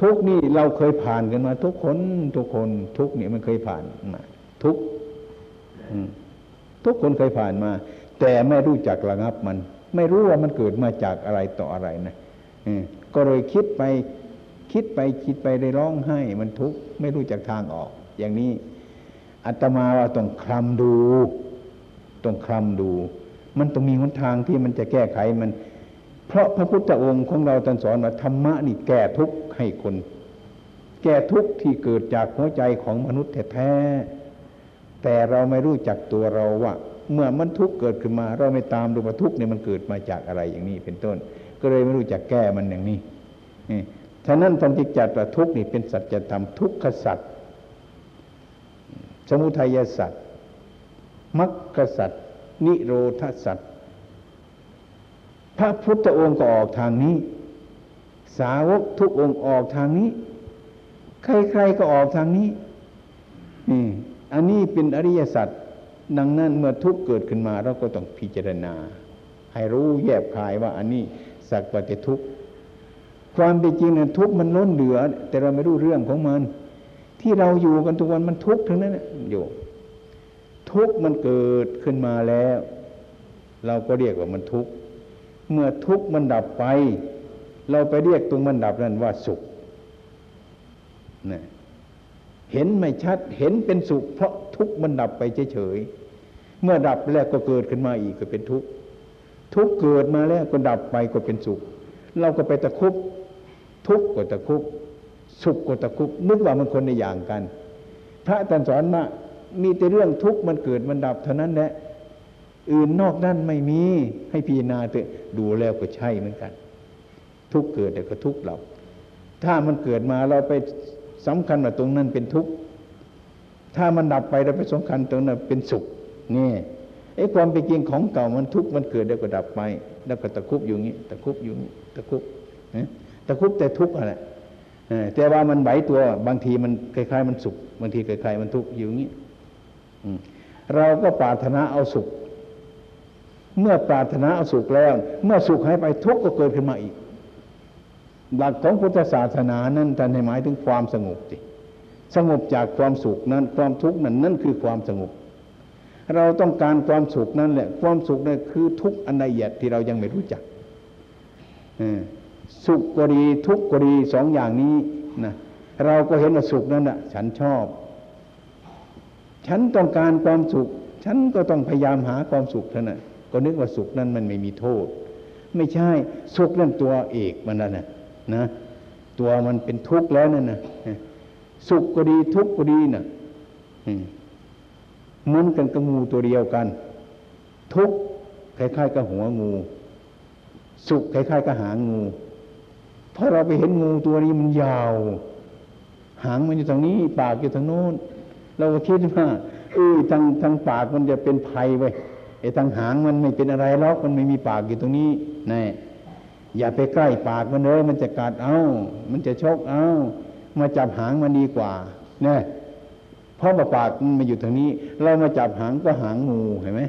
ทุกนี่เราเคยผ่านกันมา ทุกคนทุกคน ทุกนี่มันเคยผ่านมาทุกทุกคนเคยผ่านมา แต่ไม่รู้จักระงับมัน ไม่รู้ว่ามันเกิดมาจากอะไรต่ออะไรนะก็เลยคิดไปคิดไปคิดไปได้ร้องไห้ มันทุกข์ไม่รู้จักทางออก อย่างนี้อาตมาว่าต้องคลำดูต้องคลำดู มันต้องมีหนทางที่มันจะแก้ไขมัน เพราะพระพุทธองค์ของเราตรัสสอนว่าธรรมะนี่แก้ทุกข์ให้คน แก้ทุกข์ที่เกิดจากหัวใจของมนุษย์แท้แต่เราไม่รู้จักตัวเราว่า เมื่อมันทุกข์เกิดขึ้นมา เราไม่ตามดูว่าทุกข์เนี่ยมันเกิดมาจากอะไรอย่างนี้เป็นต้น ก็เลยไม่รู้จักแก้มันอย่างนี้นี่ฉะนั้นท่านจึงจัดว่าทุกข์นี่เป็นสัจธรรมทุกขสัจสมุทัยสัจมรรคสัจนิโรธสัจพระพุทธองค์ก็ออกทางนี้ สาวกทุกองค์ออกทางนี้ ใครๆก็ออกทางนี้นี่อันนี้เป็นอริยสัจ ดังนั้นเมื่อทุกข์เกิดขึ้นมาเราก็ต้องพิจารณา ให้รู้แยบคายว่าอันนี้สักว่าแต่ทุกข์ความเป็นจริงเนี่ยทุกข์มันล้นเหลือ แต่เราไม่รู้เรื่องของมัน ที่เราอยู่กันทุกวันมันทุกข์ทั้งนั้นอยู่ทุกข์มันเกิดขึ้นมาแล้ว เราก็เรียกว่ามันทุกข์เมื่อทุกข์มันดับไป เราไปเรียกตรงมันดับนั้นว่าสุขนะเห็นไม่ชัดเห็นเป็นสุข เพราะทุกข์มันดับไปเฉยๆ เมื่อดับแล้วก็เกิดขึ้นมาอีกก็เป็นทุกข์ทุกข์เกิดมาแล้วก็ดับไปก็เป็นสุข เราก็ไปตะคุบทุกข์ก็ตะคุบสุขก็ตะคุบนึกว่ามันคนในอย่างกัน พระท่านสอนมามีแต่เรื่องทุกข์มันเกิดมันดับเท่านั้นแหละอื่นนอกนั้นไม่มีให้พิจารณาเถอะดูแล้วก็ใช่เหมือนกัน ทุกเกิดแต่ก็ทุกดับถ้ามันเกิดมาเราไปสำคัญว่าตรงนั้นเป็นทุกข์ถ้ามันดับไปเราไปสำคัญตรงนั้นเป็นสุข นี่ไอ้ความเป็นจริงของเก่ามันทุกข์มันเกิดแล้วก็ดับไปแล้วก็ตะคุบอยู่งี้ ตะคุบอยู่งี้ตะคุบตะคุบแต่ทุกข์อะไรแต่ว่ามันไหวตัวบางทีมันคล้ายๆมันสุข บางทีคล้ายๆมันทุกข์อยู่งี้เราก็ปรารถนาเอาสุข เมื่อปรารถนาเอาสุขแล้ว เมื่อสุขหายไปทุกข์ก็เกิดขึ้นมาอีก หลักของพุทธศาสนานั้นท่านให้หมายถึงความสงบสิสงบจากความสุขนั้น ความทุกข์นั้นนั่นคือความสงบ เราต้องการความสุขนั่นแหละ ความสุขนั่นคือทุกอันละเอียดที่เรายังไม่รู้จักสุขก็ดีทุกข์ก็ดีสองอย่างนี้นะเราก็เห็นว่าสุขนั้นอะ ฉันชอบ ฉันต้องการความสุข ฉันก็ต้องพยายามหาความสุขเท่านั้นก็นึกว่าสุขนั้นมันไม่มีโทษ ไม่ใช่สุขนั่นตัวเอกมันนั่นนะนะตัวมันเป็นทุกข์แล้วนั่นนะสุขก็ดีทุกข์ก็ดีนะ่ะ เหมือนกันกับงูตัวเดียวกัน ทุกคล้ายๆกับหัวงู สุขคล้ายๆกับหางงู เพราะเราไปเห็นงูตัวนี้มันยาว หางมันอยู่ทางนี้ ปากอยู่ทางโน้น เราก็คิดว่าเออทางทางปากมันจะเป็นภัยไว้ไอ้ทางหางมันไม่เป็นอะไรหรอกมันไม่มีปากอยู่ตรงนี้แน่อย่าไปใกล้ปากมันเลยมันจะกัดเอา มันจะชกเอา มาจับหางมันดีกว่าเนี่ย เพราะว่าปากมันมาอยู่ทางนี้ เรามาจับหางก็หางงูเห็นไหม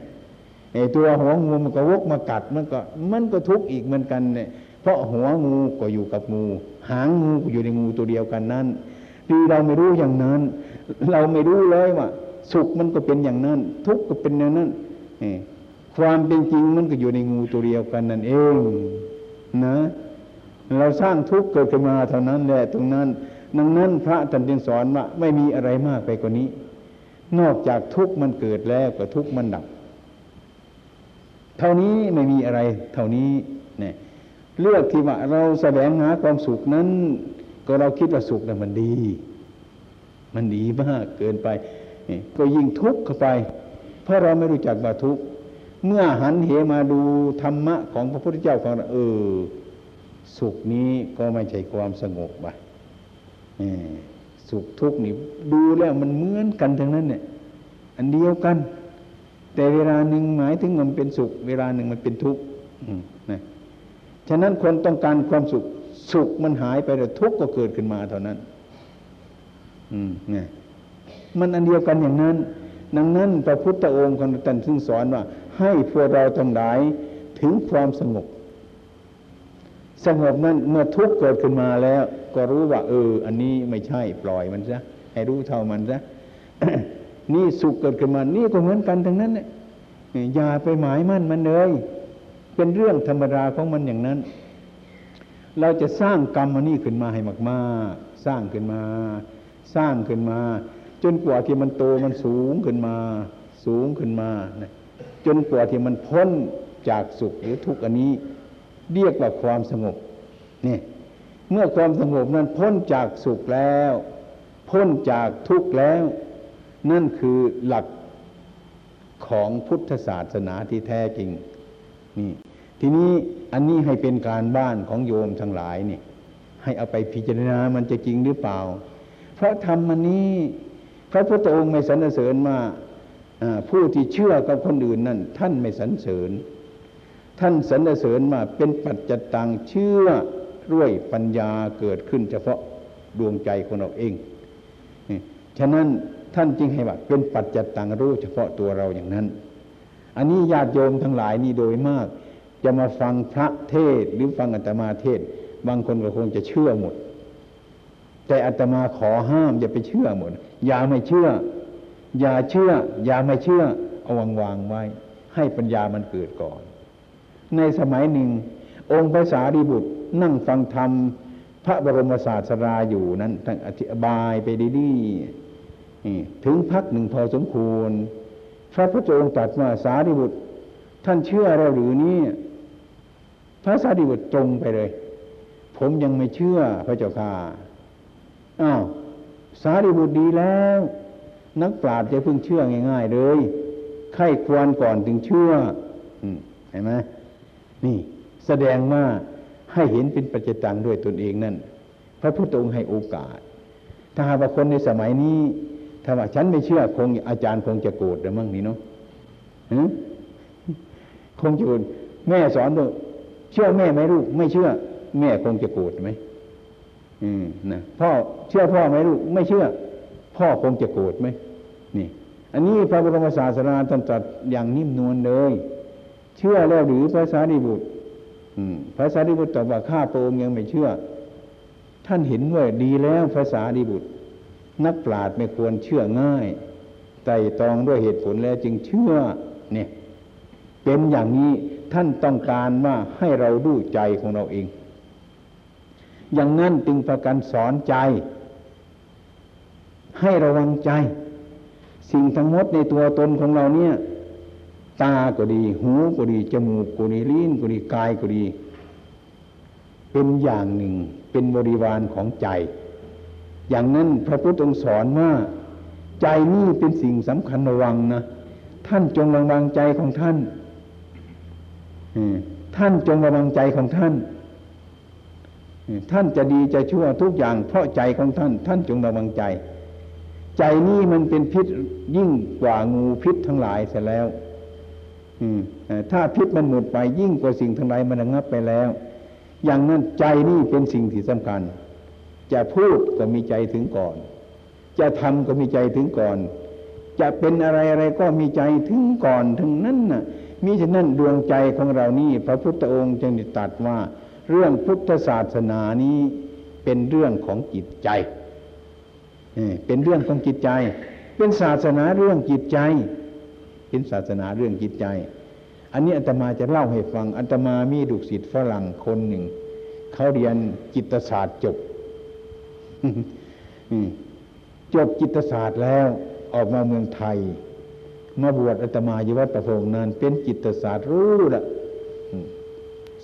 ไอ้ตัวหัวงูมันก็วกมากัดมันก็ มันก็ทุกข์อีกเหมือนกันเนี่ยเพราะหัวงูก็อยู่กับงู หางงูก็อยู่ในงูตัวเดียวกันนั้นดีเราไม่รู้อย่างนั้น เราไม่รู้เลยว่า สุขมันก็เป็นอย่างนั้น ทุกข์ก็เป็นอย่างนั้นความเป็นจริงมันก็อยู่ในงูตัวเดียวกันนั่นเอง นะ เราสร้างทุกข์เกิดขึ้นมาเท่านั้นแหละตรงนั้น ดังนั้นพระท่านจึงสอนว่าไม่มีอะไรมากไปกว่านี้ นอกจากทุกข์มันเกิดแล้วก็ทุกข์มันดับ เท่านี้ไม่มีอะไร เท่านี้เนี่ยเลือกที่ว่าเราแสวงหาความสุขนั้น ก็เราคิดว่าสุขนั้นมันดี มันดีมากเกินไป ก็ยิ่งทุกข์เข้าไป เพราะเราไม่รู้จักว่าทุกข์เมื่อหันเหมาดูธรรมะของพระพุทธเจ้าของเราเออ สุขนี้ก็ไม่ใช่ความสงบว่ะ สุขทุกข์นี่ดูแล้วมันเหมือนกันทั้งนั้นเนี่ยอันเดียวกัน แต่เวลาหนึ่งหมายถึงมันเป็นสุข เวลาหนึ่งมันเป็นทุกข์นะฉะนั้นคนต้องการความสุข สุขมันหายไปแต่ทุกข์ก็เกิดขึ้นมาเท่านั้น อืมนี่ยมันอันเดียวกันอย่างนั้น ดังนั้นพระพุทธองค์ของท่านซึ่งสอนว่า ให้พวกเราทั้งหลายถึงความสงบสงบนั้นเมื่อทุกข์เกิดขึ้นมาแล้ว ก็รู้ว่า เออ อันนี้ไม่ใช่ปล่อยมันซะให้รู้เท่ามันซะนี่สุขเกิดขึ้นมา นี่ก็เหมือนกันทั้งนั้นเนี่ยอย่าไปหมายมั่นมันเลย เป็นเรื่องธรรมดาของมันอย่างนั้น เราจะสร้างกรรมอันนี้ขึ้นมาให้มากๆ สร้างขึ้นมา สร้างขึ้นมา จนกว่าที่มันโตมันสูงขึ้นมา สูงขึ้นมาจนกว่าที่มันพ้นจากสุขหรือทุกข์อันนี้ เรียกว่าความสงบนี่ เมื่อความสงบนั้นพ้นจากสุขแล้ว พ้นจากทุกข์แล้ว นั่นคือหลักของพุทธศาสนาที่แท้จริงนี่ทีนี้อันนี้ให้เป็นการบ้านของโยมทั้งหลายนี่ให้เอาไปพิจารณามันจะจริงหรือเปล่า เพราะธรรมนี้พระพุทธองค์ไม่สรรเสริญมาผู้ที่เชื่อกับคนอื่นนั่นท่านไม่สรรเสริญ ท่านสรรเสริญมาเป็นปัจจตังเชื่อ ด้วยปัญญาเกิดขึ้นเฉพาะดวงใจของเราเองฉะนั้นท่านจึงให้ว่าเป็นปัจจตังรู้เฉพาะตัวเราอย่างนั้น อันนี้ญาติโยมทั้งหลายนี่โดยมาก จะมาฟังพระเทศหรือฟังอาตมาเทศ บางคนก็คงจะเชื่อหมด แต่อาตมาขอห้ามอย่าไปเชื่อหมด อย่าไม่เชื่อ อย่าเชื่อ อย่าไม่เชื่อ เอาวางวางไว้ ให้ปัญญามันเกิดก่อน ในสมัยหนึ่ง องค์พระสารีบุตร นั่งฟังธรรม พระบรมศาสดาอยู่นั้นท่นอธิบายไปดีๆถึงพักหนึ่งพอสมควร พระพุทธองค์ตรัสว่าสารีบุตร ท่านเชื่อเราหรือนี่พระสารีบุตรตรงไปเลย ผมยังไม่เชื่อพระเจ้าค่ะอ้าวสารีบุตรดีแล้ว นักปราชญ์จะเพิ่งเชื่อง่าย ๆ เลยไข้ควรก่อนถึงเชื่อเห็นไหมนี่แสดงว่า ให้เห็นเป็นปัจจตังด้วยตนเองนั่น พระพุทธองค์ให้โอกาส ถ้าหากว่าคนในสมัยนี้ถ้าว่าฉันไม่เชื่อคงอาจารย์คงจะโกรธหรือมั่งนี่เนาะคงจะโกรธแม่สอนดูเชื่อแม่ไหมลูกไม่เชื่อ แม่คงจะโกรธไหมอืมนะพ่อเชื่อพ่อไหมลูกไม่เชื่อ พ่อคงจะโกรธไหมนี่ อันนี้พระบรมศาสดาท่านตรัสอย่างนิ่มนวลเลย เชื่อแล้วหรือพระสารีบุตร พระสารีบุตรตอบว่าข้าโตงยังไม่เชื่อ ท่านเห็นว่าดีแล้วพระสารีบุตร นักปราชญ์ไม่ควรเชื่อง่ายไต่ตองด้วยเหตุผลแล้วจึงเชื่อเนี่ยเป็นอย่างนี้ท่านต้องการว่าให้เราดูใจของเราเอง อย่างนั้นจึงประกันสอนใจ ให้ระวังใจ สิ่งทั้งหมดในตัวตนของเราเนี่ย ตาก็ดี หูก็ดี จมูกก็ดีลิ้นก็ดีกายก็ดี เป็นอย่างหนึ่ง เป็นบริวารของใจ อย่างนั้นพระพุทธองค์สอนว่าใจนี่เป็นสิ่งสำคัญระวังนะท่านจงระวังใจของท่านท่านจงระวังใจของท่านท่านจะดีจะชั่วทุกอย่างเพราะใจของท่าน ท่านจงระวังใจ ใจนี่มันเป็นพิษยิ่งกว่างูพิษทั้งหลายเสียแล้ว ถ้าพิษมันหมดไปยิ่งกว่าสิ่งทั้งหลายมันระงับไปแล้ว อย่างนั้นใจนี่เป็นสิ่งที่สำคัญ จะพูดก็มีใจถึงก่อน จะทำก็มีใจถึงก่อน จะเป็นอะไรอะไรก็มีใจถึงก่อนทั้งนั้นน่ะมิฉะนั้นดวงใจของเรานี่พระพุทธองค์จึงตรัสว่า เรื่องพุทธศาสนานี้เป็นเรื่องของจิตใจเป็นเรื่องของจิตใจ เป็นศาสนาเรื่องจิตใจ เป็นศาสนาเรื่องจิตใจ อันนี้อาตมาจะเล่าให้ฟังอาตมามีดุศิษย์ฝรั่งคนหนึ่งเขาเรียนจิตศาสตร์จบจบจิตศาสตร์แล้วออกมาเมืองไทย มาบวชอาตมาอยู่วัดประพงนั้นเป็นจิตศาสตร์รู้ละ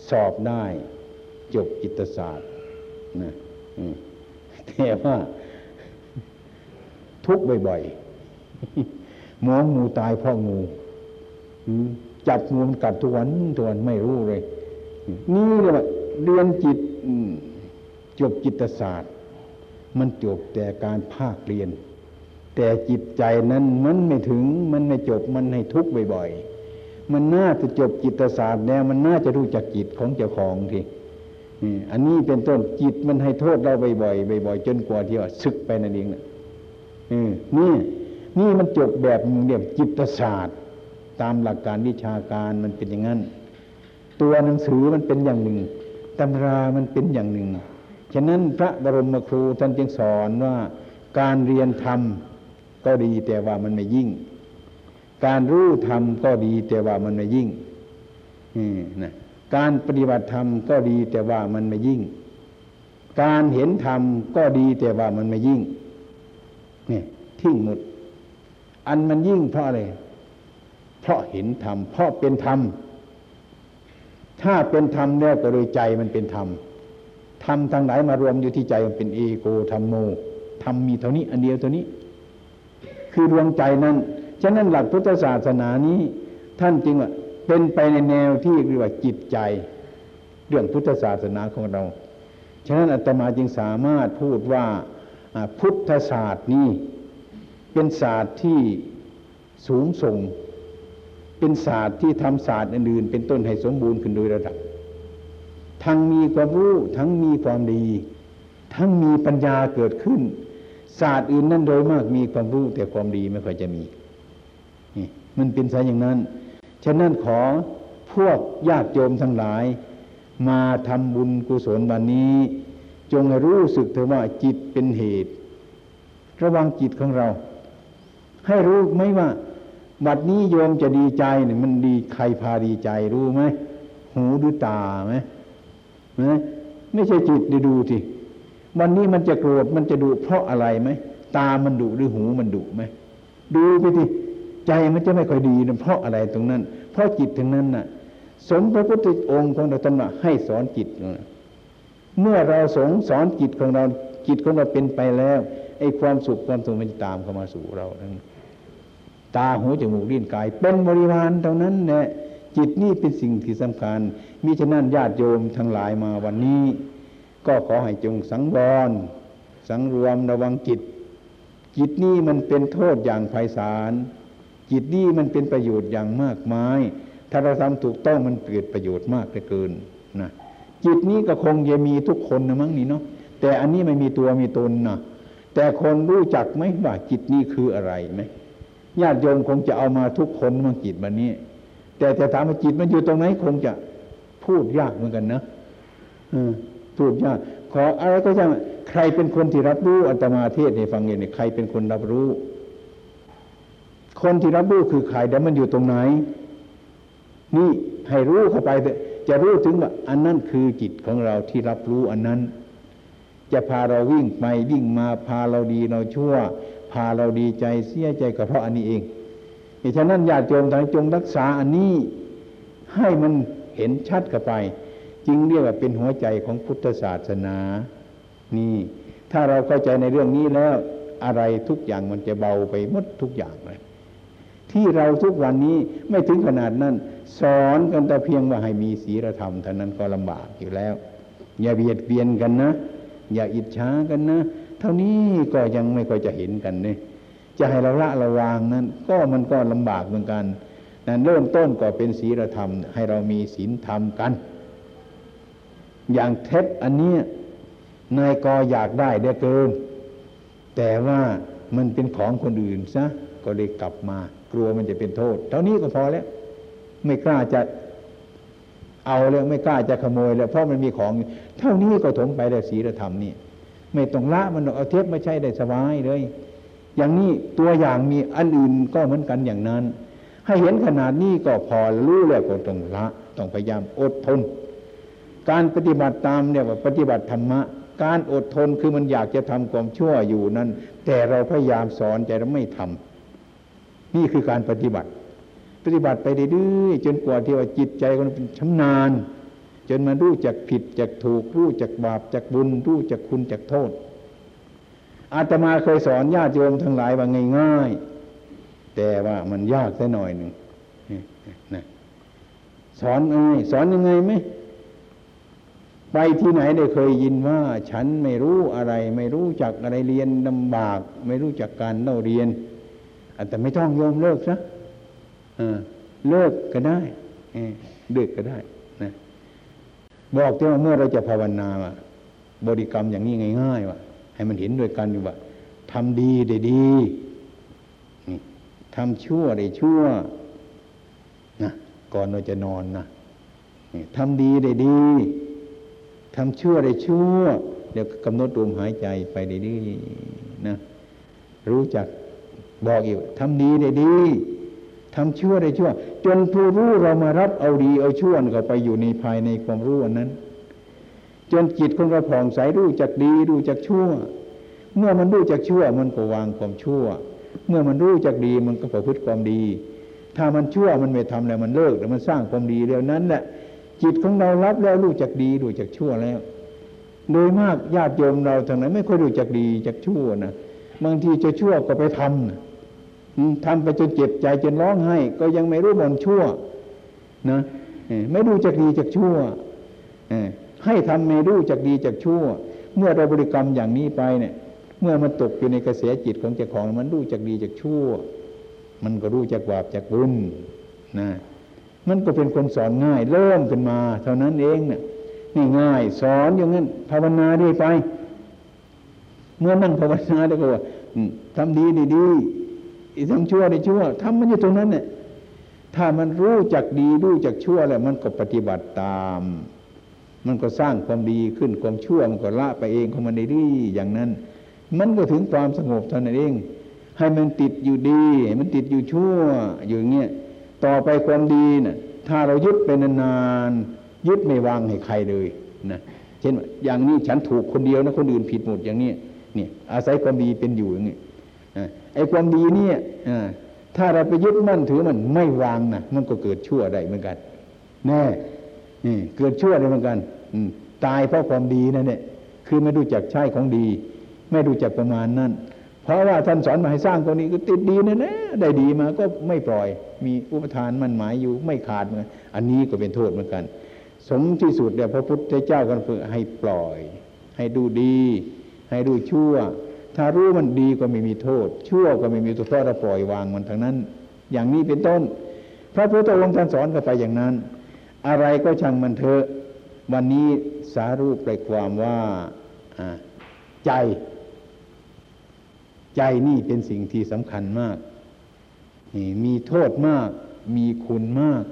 สอบได้จบจิตศาสตร์นะแต่ว่าทุกบ่อยๆ มองูตายเพราะงูจับงูมันกัดทุกวันทุกวันไม่รู้เลย นี่เรียกว่าเรียนจิตจบจิตศาสตร์ มันจบแต่การภาคเรียน แต่จิตใจนั้นมันไม่ถึงมันไม่จบมันให้ทุกข์บ่อยๆ มันน่าจะจบจิตศาสตร์แล้วมันน่าจะรู้จักจิตของเจ้าของทีอันนี้เป็นต้นจิตมันให้โทษเราบ่อยๆบ่อยๆจนกว่าที่ว่าศึกไปนั่นเองนะนี่ นี่มันจบแบบเรียกจิตศาสตร์ ตามหลักการวิชาการมันเป็นอย่างนั้น ตัวหนังสือมันเป็นอย่างหนึ่งตำรามันเป็นอย่างหนึ่ง ฉะนั้นพระบรมครูท่านจึงสอนว่าการเรียนธรรมก็ดีแต่ว่ามันไม่ยิ่ง การรู้ธรรมก็ดีแต่ว่ามันไม่ยิ่งนี่นะการปฏิบัติธรรมก็ดีแต่ว่ามันไม่ยิ่ง การเห็นธรรมก็ดีแต่ว่ามันไม่ยิ่งนี่ทิ้งหมด อันมันยิ่งเพราะอะไร เพราะเห็นธรรม เพราะเป็นธรรม ถ้าเป็นธรรมแล้วก็โดยใจมันเป็นธรรม ธรรมทางไหนมารวมอยู่ที่ใจมันเป็นเอโกธรรมโม ธรรมมีเท่านี้ อันเดียวเท่านี้ คือดวงใจนั้น ฉะนั้นหลักพุทธศาสนานี้ ท่านจึงว่าเป็นไปในแนวที่เรียกว่าจิตใจ เรื่องพุทธศาสนาของเรา ฉะนั้นอาตมาจึงสามารถพูดว่าอ่าพุทธศาสตร์นี้ เป็นศาสตร์ที่สูงส่ง เป็นศาสตร์ที่ทำศาสตร์อื่นๆเป็นต้นให้สมบูรณ์ขึ้นโดยระดับ ทั้งมีความรู้ทั้งมีความดี ทั้งมีปัญญาเกิดขึ้น ศาสตร์อื่นนั่นโดยมากมีความรู้แต่ความดีไม่ค่อยจะมีนี่มันเป็นสายอย่างนั้นฉะนั้นขอพวกญาติโยมทั้งหลาย มาทำบุญกุศลวันนี้ จงรู้สึกเถอะว่าจิตเป็นเหตุ ระวังจิตของเรา ให้รู้ไหมว่าบัดนี้โยมจะดีใจเนี่ยมันดีใครพาดีใจรู้ไหมหูหรือตาไหมนะไม่ใช่จิตได้ดูทีวันนี้มันจะโกรธมันจะดุเพราะอะไรไหมตามันดุหรือหูมันดุไหมดูไปทีใจมันจะไม่ค่อยดีนะเพราะอะไรตรงนั้น เพราะจิตทั้งนั้นน่ะ สมพระพุทธองค์ของเราตรัสให้สอนจิตนะเมื่อเราสงสอนจิตของเราจิตของเราเป็นไปแล้วไอ้ความสุขความสงบมันจะตามเข้ามาสู่เราทั้ง ตาหูจมูกลิ้นกาย เป็นบริวารเท่านั้นแหละจิตนี่เป็นสิ่งที่สำคัญมิฉะนั้นญาติโยมทั้งหลายมาวันนี้ ก็ขอให้จงสังวรสังรวมระวังจิต จิตนี่มันเป็นโทษอย่างไพศาลจิตนี่มันเป็นประโยชน์อย่างมากมาย ถ้าเราทำถูกต้องมันเกิดประโยชน์มากเหลือเกินนะจิตนี้ก็คงจะมีทุกคนนะมั้งนี่เนาะแต่อันนี้ไม่มีตัวมีตนนะแต่คนรู้จักไหมว่าจิตนี่คืออะไรไหม ญาติโยมคงจะเอามาทุกคนมาจิตวันนี้ แต่แต่ถามว่าจิตมันอยู่ตรงไหนคงจะพูดยากเหมือนกันนะอพูดยาก ขออะไรก็ช่างใครเป็นคนที่รับรู้อัตมาเทศให้ฟังเนี่ยใครเป็นคนรับรู้ คนที่รับรู้คือใครแต่มันอยู่ตรงไหน นี่ให้รู้เข้าไปจะรู้ถึงว่า อันนั้นคือจิตของเราที่รับรู้อันนั้น จะพาเราวิ่งไปวิ่งมาพาเราดีเราชั่วาเราดีใจเสียใจก็เพราะอันนี้เองเหตุฉะนั้นญาติโยมทั้งจงรักษาอันนี้ให้มันเห็นชัดเข้าไป จึงเรียกว่าเป็นหัวใจของพุทธศาสนา นี่ ถ้าเราเข้าใจในเรื่องนี้แล้วอะไรทุกอย่างมันจะเบาไปหมดทุกอย่างเลยที่เราทุกวันนี้ไม่ถึงขนาดนั้น สอนกันแต่เพียงว่าให้มีศีลธรรมเท่านั้นก็ลำบากอยู่แล้ว อย่าเบียดเบียนกันนะ อย่าอิจฉากันนะ เท่านี้ก็ยังไม่ค่อยจะเห็นกันเนี่ยจะให้เราละระวางนั้น ก็มันก็ลำบากเหมือนกันนั้นเริ่มต้นก็เป็นศีลธรรม ให้เรามีศีลธรรมกัน อย่างเท็จอันเนี้ยนายกอยากได้ได้เกิน แต่ว่ามันเป็นของคนอื่นซะก็เลยกลับมา กลัวมันจะเป็นโทษ เท่านี้ก็พอแล้ว ไม่กล้าจะเอาแล้วไม่กล้าจะขโมยแล้วเพราะมันมีของ เท่านี้ก็ถมไปได้ศีลธรรมนี่ ไม่ต้องละมันเอาเทปมาใช้ได้สบายเลย อย่างนี้ตัวอย่างมีอันอื่นก็เหมือนกันอย่างนั้น ให้เห็นขนาดนี้ก็พอรู้แล้วก็ต้องละต้องพยายามอดทน การปฏิบัติตามเนี่ยว่าปฏิบัติธรรมะ การอดทนคือมันอยากจะทำความชั่วอยู่นั้น แต่เราพยายามสอนใจเราไม่ทำนี่คือการปฏิบัติ ปฏิบัติไปเรื่อยๆจนกว่าที่ว่าจิตใจมันเป็นชำนาญ จนมันรู้จักผิดจักถูก รู้จักบาปจักบุญ รู้จักคุณจักโทษ อาตมาเคยสอนญาติโยมทั้งหลายว่าง่าย ๆ แต่ว่ามันยากแค่หน่อยหนึ่งนะสอนไงสอนยังไงไหมไปที่ไหนได้เคยยินว่า ฉันไม่รู้อะไร ไม่รู้จักอะไรเรียนลำบาก ไม่รู้จักการเล่าเรียนอันแต่ไม่ต้องโยมเลิกซะเลิกก็ได้เลิกก็ได้ บอกที่ว่าเมื่อเราจะภาวนาบริกรรมอย่างนี้ง่ายๆว่าให้มันเห็นด้วยกันอยู่ว่าทำดีได้ดีทำชั่วได้ชั่วนะก่อนเราจะนอนนะทำดีได้ดีทำชั่วได้ชั่ว เดี๋ยวกำหนดลมหายใจไปได้ดีนะ รู้จักบอกอีกทำดีได้ดี ทำชั่วได้ชั่ว จนผู้รู้เรามารับเอาดีเอาชั่วเข้าไปอยู่ในภายในความรู้อันนั้น จนจิตของเราผ่องใสรู้จักดีรู้จักชั่ว เมื่อมันรู้จักชั่วมันก็วางความชั่ว เมื่อมันรู้จักดีมันก็ประพฤติความดี ถ้ามันชั่วมันไม่ทำแล้วมันเลิกแล้วมันสร้างความดีแล้วนั้นแหละจิตของเรารับแล้วรู้จักดีรู้จักชั่วแล้ว โดยมากญาติโยมเราทางไหนไม่ค่อยรู้จักดีจักชั่วนะบางทีจะชั่วก็ไปทำนะ ทำไปจนเจ็บใจจนร้องไห้ ก็ยังไม่รู้มันชั่วนะไม่รู้จักดีจักชั่วให้ทำไม่รู้จักดีจักชั่ว เมื่อเราบริกรรมอย่างนี้ไปเนี่ย เมื่อมันตกอยู่ในกระแสจิตของเจ้าของมันรู้จักดีจักชั่ว มันก็รู้จักบาปจักบุญนะมันก็เป็นคนสอนง่าย เริ่มขึ้นมา เท่านั้นเองเนี่ยนี่ง่ายสอนอย่างนั้นภาวนาดีไป เมื่อนั่งภาวนาแล้วก็ว่าทำดีดีดี ทำชั่วได้ชั่วทำมันอยู่ตรงนั้นเนี่ยถ้ามันรู้จักดีรู้จักชั่วแล้วมันก็ปฏิบัติตาม มันก็สร้างความดีขึ้นความชั่วมันก็ละไปเองของมันได้ดีอย่างนั้น มันก็ถึงความสงบเท่านั้นเอง ให้มันติดอยู่ดี มันติดอยู่ชั่วอยู่างเงี้ยต่อไปความดีนะ่ะถ้าเรายึดเป็นนานๆยึดไม่วางให้ใครเลยนะเช่นอย่างนี้ฉันถูกคนเดียวนะคนอื่นผิดหมดอย่างนี้เนี่ยอาศัยความดีเป็นอยู่อย่างนี้ ไอ้ความดีเนี่ยถ้าเราไปยึดมั่นถือมันไม่วางนะมันก็เกิดชั่วได้เหมือนกันแน่เกิดชั่วได้เหมือนกันตายเพราะความดีนั่นเนี่ยคือไม่รู้จักใช้ของดี ไม่รู้จักประมาณนั้นเพราะว่าท่านสอนมาให้สร้างตรงนี้ก็ติดดีนะนะได้ดีมาก็ไม่ปล่อย มีอุปทานมันหมายอยู่ไม่ขาดเหมือนอันนี้ก็เป็นโทษเหมือนกัน สมที่สุดเดี๋ยวพระพุทธเจ้ากันฝึกให้ปล่อย ให้ดูดี ให้ดูชั่ว ถ้ารู้มันดีก็ไม่มีโทษ ชั่วก็ไม่มีตัวเพราะเราปล่อยวางมันทั้งนั้น อย่างนี้เป็นต้น พระพุทธองค์ท่านสอนกันไปอย่างนั้น อะไรก็ช่างมันเถอะวันนี้สารูปไปความว่าใจ ใจนี่เป็นสิ่งที่สำคัญมาก มีโทษมาก มีคุณมาก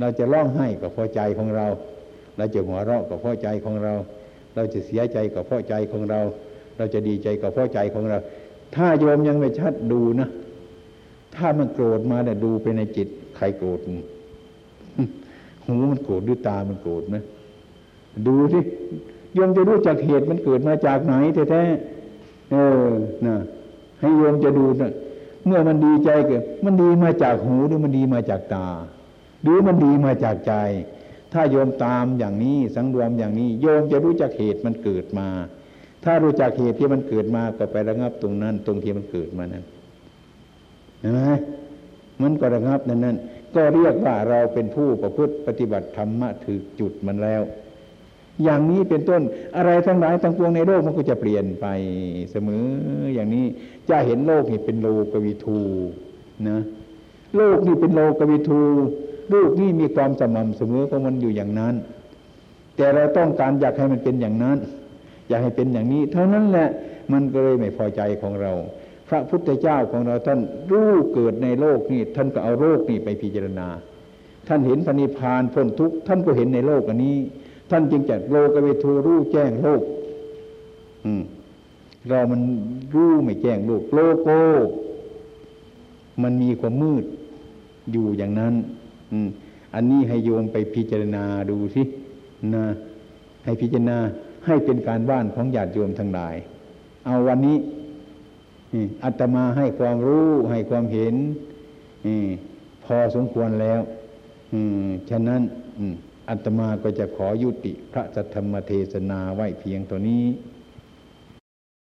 เราจะร้องไห้กับพอใจของเรา เราจะหัวเราะกับพอใจของเรา เราจะเสียใจกับพอใจของเรา เราจะดีใจกับพ่อใจของเรา ถ้าโยมยังไม่ชัดดูนะ ถ้ามันโกรธมาเนี่ยดูไปในจิต ใครโกรธหูมันโกรธหรือตามันโกรธไหมดูสิโยมจะรู้จักเหตุมันเกิดมาจากไหนแท้ๆเออนะให้โยมจะดูนะเมื่อมันดีใจเกิดมันดีมาจากหูหรือมันดีมาจากตา หรือมันดีมาจากใจ ถ้าโยมตามอย่างนี้สังรวมอย่างนี้ โยมจะรู้จักเหตุมันเกิดมา ถ้ารู้จักเหตุที่มันเกิดมาก็ไประงับตรงนั้น ตรงที่มันเกิดมานั้นเห็นไหมมันก็ระงับนั้นนั้นก็เรียกว่าเราเป็นผู้ประพฤติปฏิบัติธรรมะถือจุดมันแล้ว อย่างนี้เป็นต้นอะไรทั้งหลายทั้งปวงในโลกมันก็จะเปลี่ยนไปเสมออย่างนี้จะเห็นโลกนี่เป็นโลกวิทูนะโลกนี่เป็นโลกวิทูโลกนี่มีความสม่ำเสมอของมันอยู่อย่างนั้น แต่เราต้องการอยากให้มันเป็นอย่างนั้น อยากให้เป็นอย่างนี้ เท่านั้นแหละมันก็เลยไม่พอใจของเรา พระพุทธเจ้าของเราท่านรู้เกิดในโลกนี่ท่านก็เอาโลกนี่ไปพิจารณา ท่านเห็นพระนิพพานพ้นทุกข์ท่านก็เห็นในโลกอันนี้ ท่านจึงจัดโลกเวทูรู้แจ้งโลก อืมเรามันรู้ไม่แจ้งโลกโลโก้มันมีความมืดอยู่อย่างนั้น อืมอันนี้ให้โยมไปพิจารณาดูสินะให้พิจารณา ให้เป็นการบ้านของญาติโยมทั้งหลาย เอาวันนี้อัตมาให้ความรู้ให้ความเห็นอพอสมควรแล้วฉะนั้นอัตมาก็จะขอยุติพระสัทธรรมเทศนาไว้เพียงตัวนี้